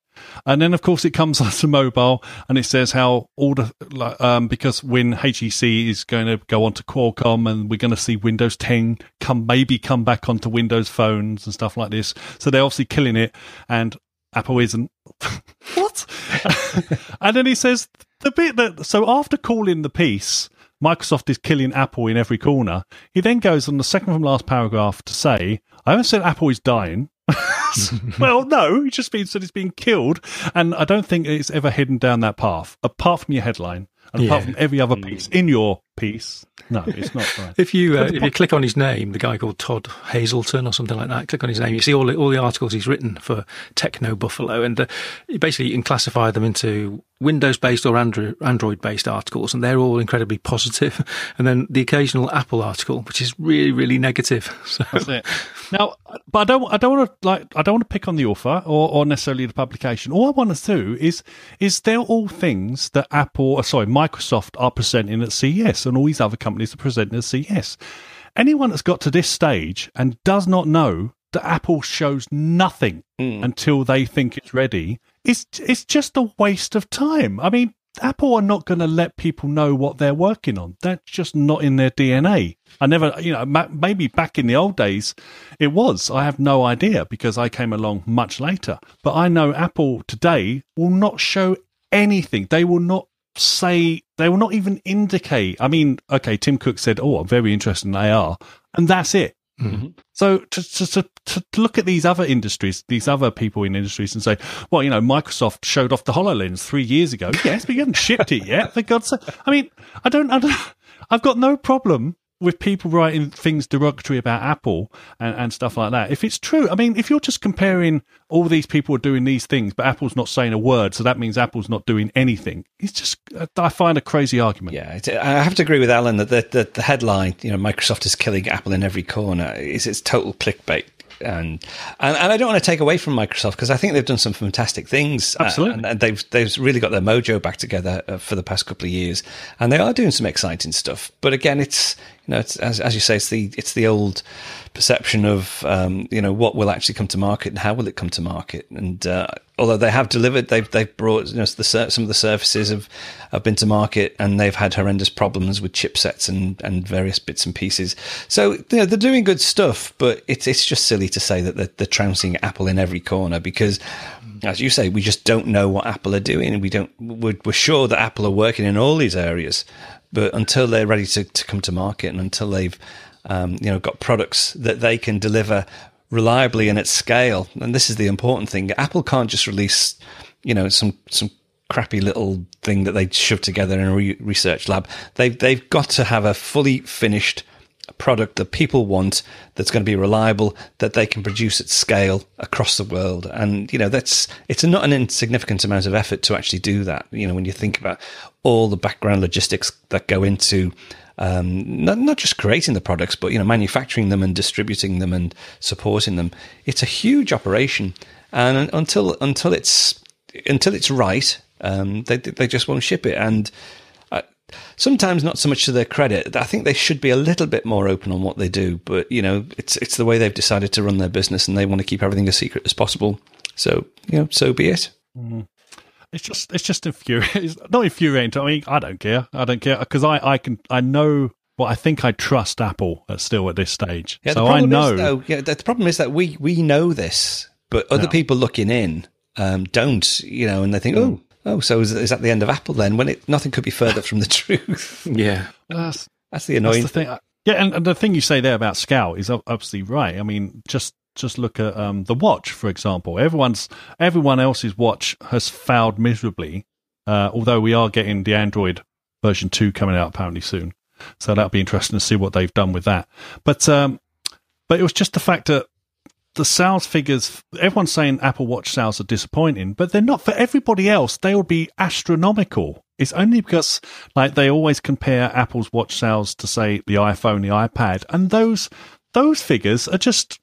And then, of course, it comes *laughs* onto mobile and it says how all the, um, because when HEC is going to go on to Qualcomm and we're going to see Windows 10 come, maybe come back onto Windows phones and stuff like this. So they're obviously killing it and Apple isn't. *laughs* what? *laughs* and then he says the bit that, so after calling the piece, Microsoft is killing Apple in every corner. He then goes on the second from last paragraph to say, I haven't said Apple is dying. *laughs* well, no, it just means that it's being killed. And I don't think it's ever hidden down that path, apart from your headline and yeah. apart from every other piece in your piece. No, it's not *laughs* right. if you uh, if you click on his name, the guy called Todd Haselton or something like that, click on his name, you see all the, all the articles he's written for Techno Buffalo, and uh, basically you can classify them into Windows based or Android based articles, and they're all incredibly positive. *laughs* And then the occasional Apple article, which is really, really negative. *laughs* So. That's it. Now, but I don't, I don't want to like, I don't want to pick on the author or, or necessarily the publication. All I want to do is, is they're all things that Apple, uh, sorry, Microsoft are presenting at CES, and all these other companies are presenting at CES. Anyone that's got to this stage and does not know that Apple shows nothing mm. until they think it's ready it's it's just a waste of time. I mean, Apple are not going to let people know what they're working on. That's just not in their DNA. I never, you know, maybe back in the old days it was. I have no idea because I came along much later. But I know Apple today will not show anything. They will not say, they will not even indicate. I mean, okay, Tim Cook said, Oh, very interested in AR. And that's it. Mm-hmm. So to, to, to, to, look at these other industries, these other people in industries, and say, well, you know, Microsoft showed off the Hololens three years ago. Yes, but you haven't shipped it yet. For God's sake! I mean, I don't, I don't, I've got no problem with people writing things derogatory about Apple and, and stuff like that. If it's true, I mean, if you're just comparing all these people are doing these things, but Apple's not saying a word, so that means Apple's not doing anything. It's just, I find a crazy argument. Yeah, I have to agree with Alan that the, the, the headline, you know, Microsoft is killing Apple in every corner, is it's total clickbait and and, and I don't want to take away from Microsoft because I think they've done some fantastic things. Uh, Absolutely, uh, and, they've they've really got their mojo back together uh, for the past couple of years, and they are doing some exciting stuff. But again, it's you know, it's, as as you say, it's the it's the old perception of um, you know what will actually come to market and how will it come to market. And uh, although they have delivered, they've they've brought you know the, some of the services have have been to market and they've had horrendous problems with chipsets and and various bits and pieces. So you know, they're doing good stuff, but it's it's just silly to say that they're, they're trouncing Apple in every corner because. As you say, we just don't know what Apple are doing. We don't. We're, we're sure that Apple are working in all these areas, but until they're ready to, to come to market and until they've um, you know, got products that they can deliver reliably and at scale. And this is the important thing. Apple can't just release, you know, some some crappy little thing that they shove together in a re- research lab. They've they've got to have a fully finished product that people want that's going to be reliable that they can produce at scale across the world and you know that's it's not an insignificant amount of effort to actually do that you know when you think about all the background logistics that go into um, not not just creating the products, but you know manufacturing them and distributing them and supporting them. It's a huge operation, and until until it's until it's right, um, they they just won't ship it. And uh, sometimes not so much to their credit. I think they should be a little bit more open on what they do. But you know, it's it's the way they've decided to run their business, and they want to keep everything as secret as possible. So you know, so be it. Mm. It's just it's just infuriating. *laughs* It's not infuriating. I mean, I don't care. I don't care because I I can I know. Well, I think I trust Apple still at this stage. Yeah, so I know. Is, though, yeah, the problem is that we we know this, but other people looking in um, don't. You know, and they think, oh, oh, so is, is, that the end of Apple then? When it nothing could be further from the *laughs* truth. *laughs* yeah, that's that's the annoying that's the thing. Yeah, and, and, the thing you say there about Scout is obviously right. I mean, just just look at um, the watch, for example. Everyone's everyone else's watch has failed miserably. Uh, although we are getting the Android version two coming out apparently soon, so that'll be interesting to see what they've done with that. But um, but it was just the fact that the sales figures. Everyone's saying Apple Watch sales are disappointing, but they're not. For everybody else, they will be astronomical. It's only because like they always compare Apple's watch sales to say the iPhone, the iPad, and those those figures are just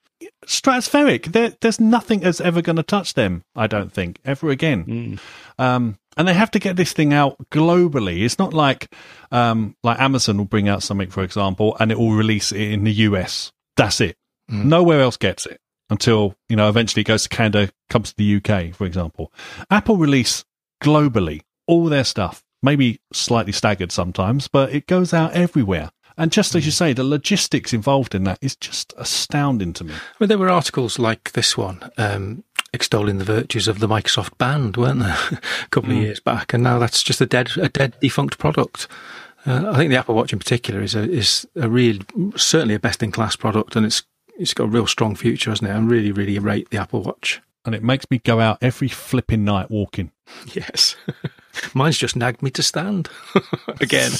stratospheric. There, there's nothing that's ever going to touch them. I don't think ever again. Mm. Um, and they have to get this thing out globally. It's not like um, like Amazon will bring out something, for example, and it will release it in the US. That's it. Mm. Nowhere else gets it until you know eventually it goes to Canada, comes to the UK, for example. Apple release globally all their stuff, maybe slightly staggered sometimes, but it goes out everywhere. And just as you say, the logistics involved in that is just astounding to me. Well, there were articles like this one um, extolling the virtues of the Microsoft Band, weren't there, *laughs* a couple mm. of years back? And now that's just a dead, a dead, defunct product. Uh, I think the Apple Watch in particular is a is a real, certainly a best in class product, and it's it's got a real strong future, hasn't it? I really, really rate the Apple Watch. And it makes me go out every flipping night walking. *laughs* Yes. *laughs* Mine's just nagged me to stand again.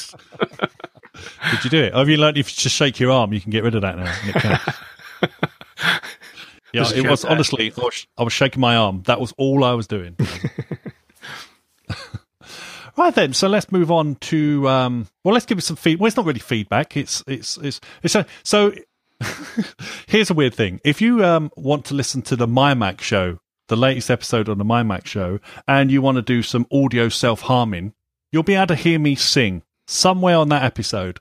Did you do it? Have you learned if you just shake your arm, you can get rid of that now? *laughs* yeah, it was honestly, I was, I was shaking my arm. That was all I was doing. *laughs* right then, so let's move on to um, well, let's give it some feedback. Well, it's not really feedback. It's it's it's it's a, so. *laughs* here's a weird thing: if you um, want to listen to the MyMac show, the latest episode on the MyMac show, and you want to do some audio self harming, you'll be able to hear me sing somewhere on that episode.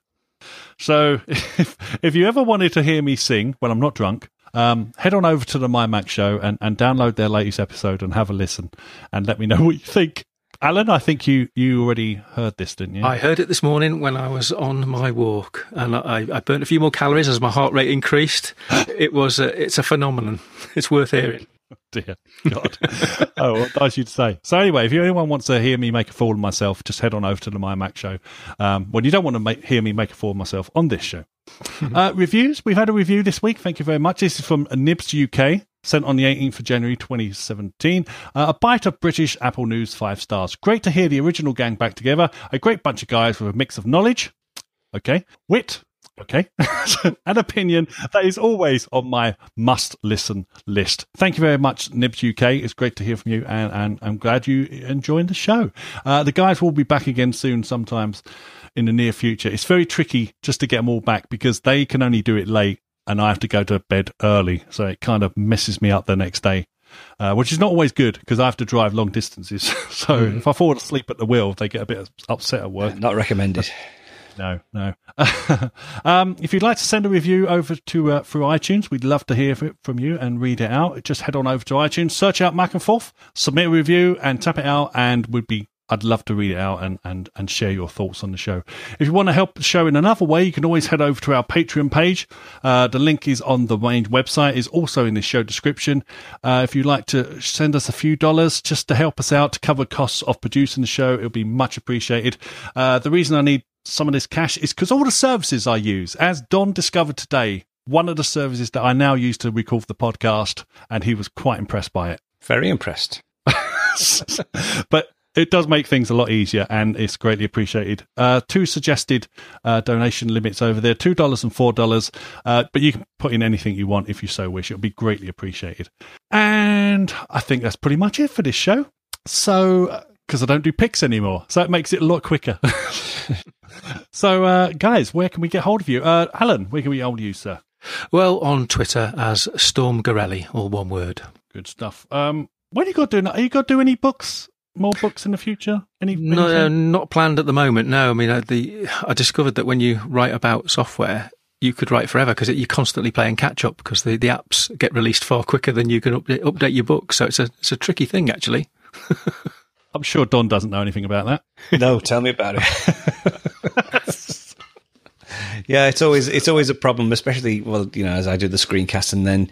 So *laughs* if, if you ever wanted to hear me sing when I'm not drunk, um, head on over to the MyMac Show and, and download their latest episode and have a listen and let me know what you think. Alan, I think you, you already heard this, didn't you? I heard it this morning when I was on my walk, and I, I burnt a few more calories as my heart rate increased. *gasps* it was a, it's a phenomenon. *laughs* It's worth hearing. *laughs* dear God. oh, what nice you to say. So anyway, if anyone wants to hear me make a fool of myself, just head on over to the MyMac show. Um, when you don't want to make, hear me make a fool of myself on this show. *laughs* uh, reviews. We've had a review this week. Thank you very much. This is from Nibs UK. Sent on the 18th of January 2017. Uh, a bite of British Apple news, five stars. Great to hear the original gang back together. A great bunch of guys with a mix of knowledge, okay, wit, Okay. *laughs* An opinion that is always on my must listen list. Thank you very much, Nibs UK. It's great to hear from you, and, and I'm glad you enjoyed the show. Uh, the guys will be back again soon, sometimes in the near future. It's very tricky just to get them all back because they can only do it late, and I have to go to bed early. So it kind of messes me up the next day. Uh, which is not always good because I have to drive long distances. *laughs* so mm. if I fall asleep at the wheel, they get a bit upset at work. Not recommended no, no. *laughs* um, if you'd like to send a review over to uh, through iTunes, we'd love to hear from you and read it out. Just head on over to iTunes, search out Mac and Forth, submit a review, and tap it out, and we'd be I'd love to read it out and, and, and share your thoughts on the show. If you want to help the show in another way, you can always head over to our Patreon page. Uh, the link is on the main website, is also in the show description. Uh, if you'd like to send us a few dollars just to help us out to cover costs of producing the show, it'll be much appreciated. Uh, the reason I need some of this cash is because all the services I use, as Don discovered today, one of the services that I now use to record the podcast, and he was quite impressed by it. Very impressed. *laughs* but it does make things a lot easier and it's greatly appreciated. Uh, two suggested uh, donation limits over there $2 and $4. Uh, but you can put in anything you want if you so wish. It'll be greatly appreciated. And I think that's pretty much it for this show. So because I don't do pics anymore. So it makes it a lot quicker. *laughs* so, uh, guys, where can we get hold of you? Uh, Alan, where can we get hold of you, sir? Well, on Twitter as Storm Gorelli, all one word. Good stuff. Um, when are you got to do? Are you got to do any books? More books in the future? Any? No, anything? not planned at the moment. No, I mean, uh, the I discovered that when you write about software, you could write forever because you're constantly playing catch up because the, the apps get released far quicker than you can update, update your book. So it's a it's a tricky thing actually. *laughs* I'm sure Don doesn't know anything about that. *laughs* No, tell me about it. *laughs* yeah, it's always it's always a problem, especially well, you know, as I do the screencast, and then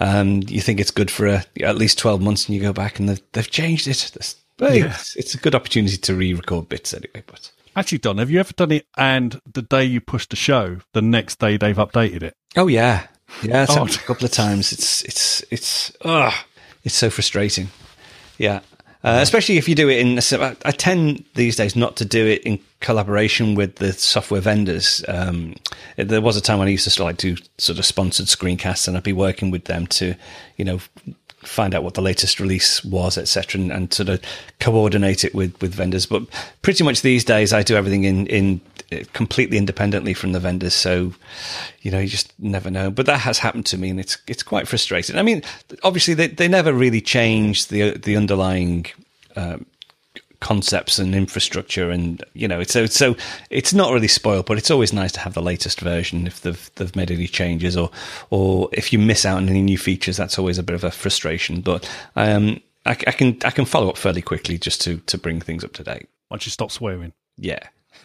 um, you think it's good for a, at least twelve months, and you go back and they've, they've changed it. Well, Yeah. it's, it's a good opportunity to re-record bits anyway. But Actually, Don, have you ever done it and the day you pushed the show, the next day they've updated it? oh yeah, yeah, it's *laughs* Oh. a couple of times. It's it's it's ugh, it's so frustrating. Yeah. Uh, especially if you do it in, I, tend these days not to do it in collaboration with the software vendors. Um, there was a time when I used to like do sort of sponsored screencasts, and I'd be working with them to, you know, find out what the latest release was, etc., and, and sort of coordinate it with with vendors. But pretty much these days, I do everything in in uh, completely independently from the vendors. So, you know, you just never know. But that has happened to me, and it's it's quite frustrating. I mean, obviously, they they never really change the the underlying. Um, concepts and infrastructure and you know it's so so it's not really spoiled but it's always nice to have the latest version if they've they've made any changes or or if you miss out on any new features that's always a bit of a frustration. But um I, I can I can follow up fairly quickly just to to bring things up to date. Once you stop swearing. yeah *laughs*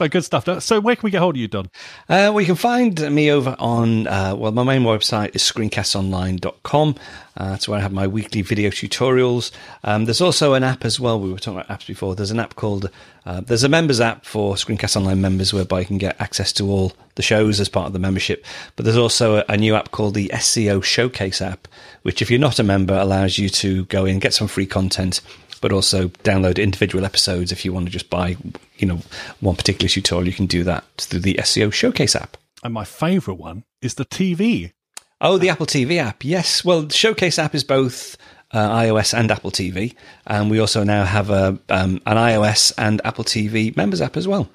So good stuff. So where can we get hold of you, Don? Uh, well, you can find me over on, uh, well, my main website is screencastonline.com. Uh, that's where I have my weekly video tutorials. Um, there's also an app as well. We were talking about apps before. There's an app called, uh, there's a members app for Screencast Online members whereby you can get access to all the shows as part of the membership. But there's also a, a new app called the SCO Showcase app, which if you're not a member allows you to go in, get some free content but also download individual episodes if you want to just buy, you know, one particular tutorial. You can do that through the SCO Showcase app. And my favourite one is the TV. Oh, the Apple TV app. Yes. Well, the Showcase app is both uh, iOS and Apple TV, and we also now have a um, an iOS and Apple TV members app as well.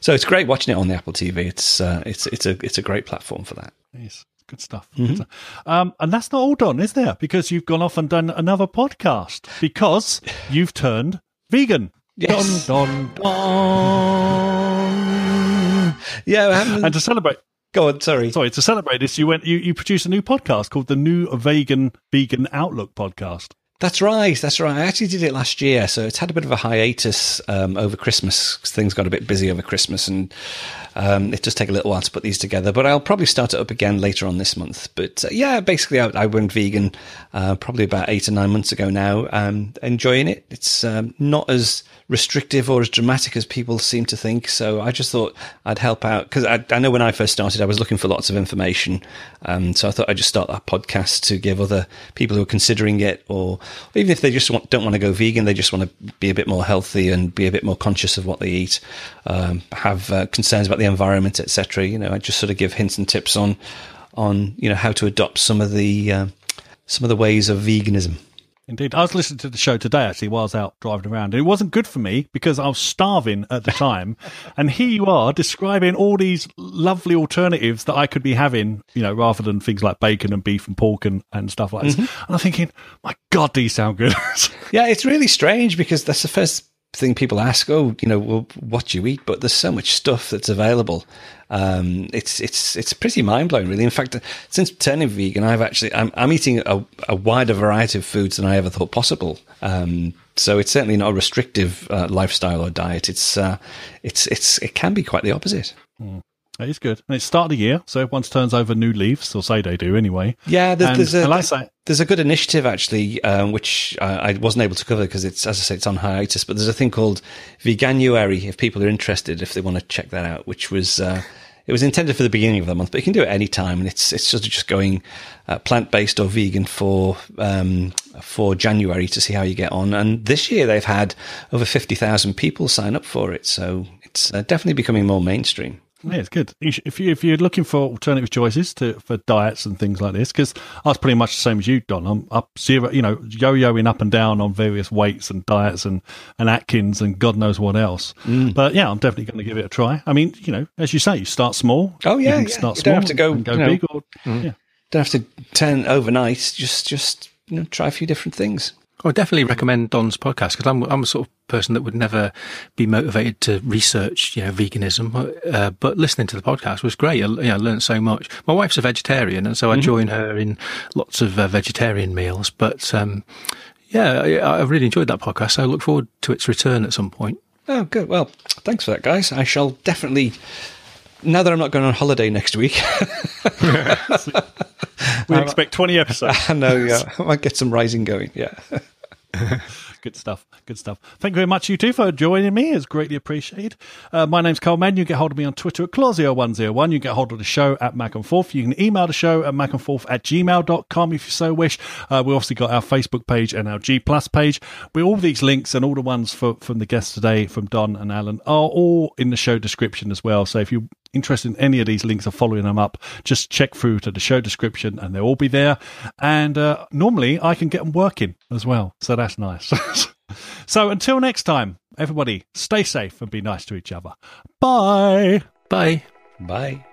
So it's great watching it on the Apple TV. It's uh, it's it's a it's a great platform for that. Yes, good stuff. Good stuff. Um, and that's not all done, is there? Because you've gone off and done another podcast because you've turned vegan. Yes. Don, don, don. Yeah. I And to celebrate, go on. Sorry. sorry, to celebrate this, you went, you, you produced a new podcast called the New Vegan Vegan Outlook Podcast. That's right. That's right. I actually did it last year, so it's had a bit of a hiatus um, over Christmas 'cause things got a bit busy over Christmas, and um, it does take a little while to put these together. But I'll probably start it up again later on this month. But uh, yeah, basically, I, I went vegan uh, probably about eight or nine months ago now. Um, enjoying it. It's um, not as restrictive or as dramatic as people seem to think. So I just thought I'd help out because I, I know when I first started, I was looking for lots of information. Um, so I thought I'd just start that podcast to give other people who are considering it, or even if they just want, don't want to go vegan, they just want to be a bit more healthy and be a bit more conscious of what they eat, um, have uh, concerns about the environment, etc. You know, I just sort of give hints and tips on on you know how to adopt some of the uh, some of the ways of veganism. Indeed. I was listening to the show today actually while I was out driving around. And it wasn't good for me because I was starving at the time. *laughs* and here you are describing all these lovely alternatives that I could be having, you know, rather than things like bacon and beef and pork and, and stuff like this. And I'm thinking, my God, these sound good. *laughs* Yeah, it's really strange because that's the first thing people ask. Oh, you know, well, what do you eat? But there's so much stuff that's available. Um, it's it's it's pretty mind blowing, really. In fact, since turning vegan, I've actually I'm, I'm eating a, a wider variety of foods than I ever thought possible. Um, so it's certainly not a restrictive uh, lifestyle or diet. It's uh, it's it's it can be quite the opposite. It is good. And it's start of the year, so everyone turns over new leaves, or say they do anyway. Yeah, there's, And- there's a like say- there's a good initiative actually, um, which uh, I wasn't able to cover because it's as I say it's on hiatus. But there's a thing called Veganuary if people are interested, if they want to check that out. Which was uh, it was intended for the beginning of the month, but you can do it any time, and it's it's sort of just going uh, plant based or vegan for um, for January to see how you get on. And this year they've had over fifty thousand people sign up for it, so it's uh, definitely becoming more mainstream. Yeah, it's good. You If you if you're looking for alternative choices to for diets and things like this, because I was pretty much the same as you, Don. I'm up zero, you know, yo-yoing up and down on various weights and diets and and Atkins and God knows what else. Mm. But yeah, I'm definitely going to give it a try. I mean, you know, as you say, you start small. Oh, You yeah, can yeah. start You small. don't have to go, go you know- big. Or, yeah. Don't have to turn overnight. Just, just you know, try a few different things. I would definitely recommend Don's podcast because I'm I'm a sort of person that would never be motivated to research you know veganism, uh, but listening to the podcast was great. I, you know, I learned so much. My wife's a vegetarian, and so I join her in lots of uh, vegetarian meals. But um, yeah, I, I really enjoyed that podcast. So I look forward to its return at some point. Oh, good. Well, thanks for that, guys. I shall definitely. Now that I'm not going on holiday next week, *laughs* We expect 20 episodes. *laughs* I know. Yeah, I might get some rising going. Yeah. *laughs* Good stuff. Good stuff. Thank you very much, you two, for joining me. It's greatly appreciated. Uh, my name's Karl Mann. You can get hold of me on Twitter at Clausio101. You can get hold of the show at Mac and Forth. You can email the show at Mac and macandforth at gmail.com if you so wish. Uh, we obviously got our Facebook page and our G Plus page. We all these links and all the ones for, from the guests today, from Don and Alan, are all in the show description as well. So if you're interested in any of these links or following them up, just check through to the show description and they'll all be there. And uh, normally I can get them working as well. So that's nice. *laughs* so until next time, everybody stay safe and be nice to each other. Bye. Bye. Bye.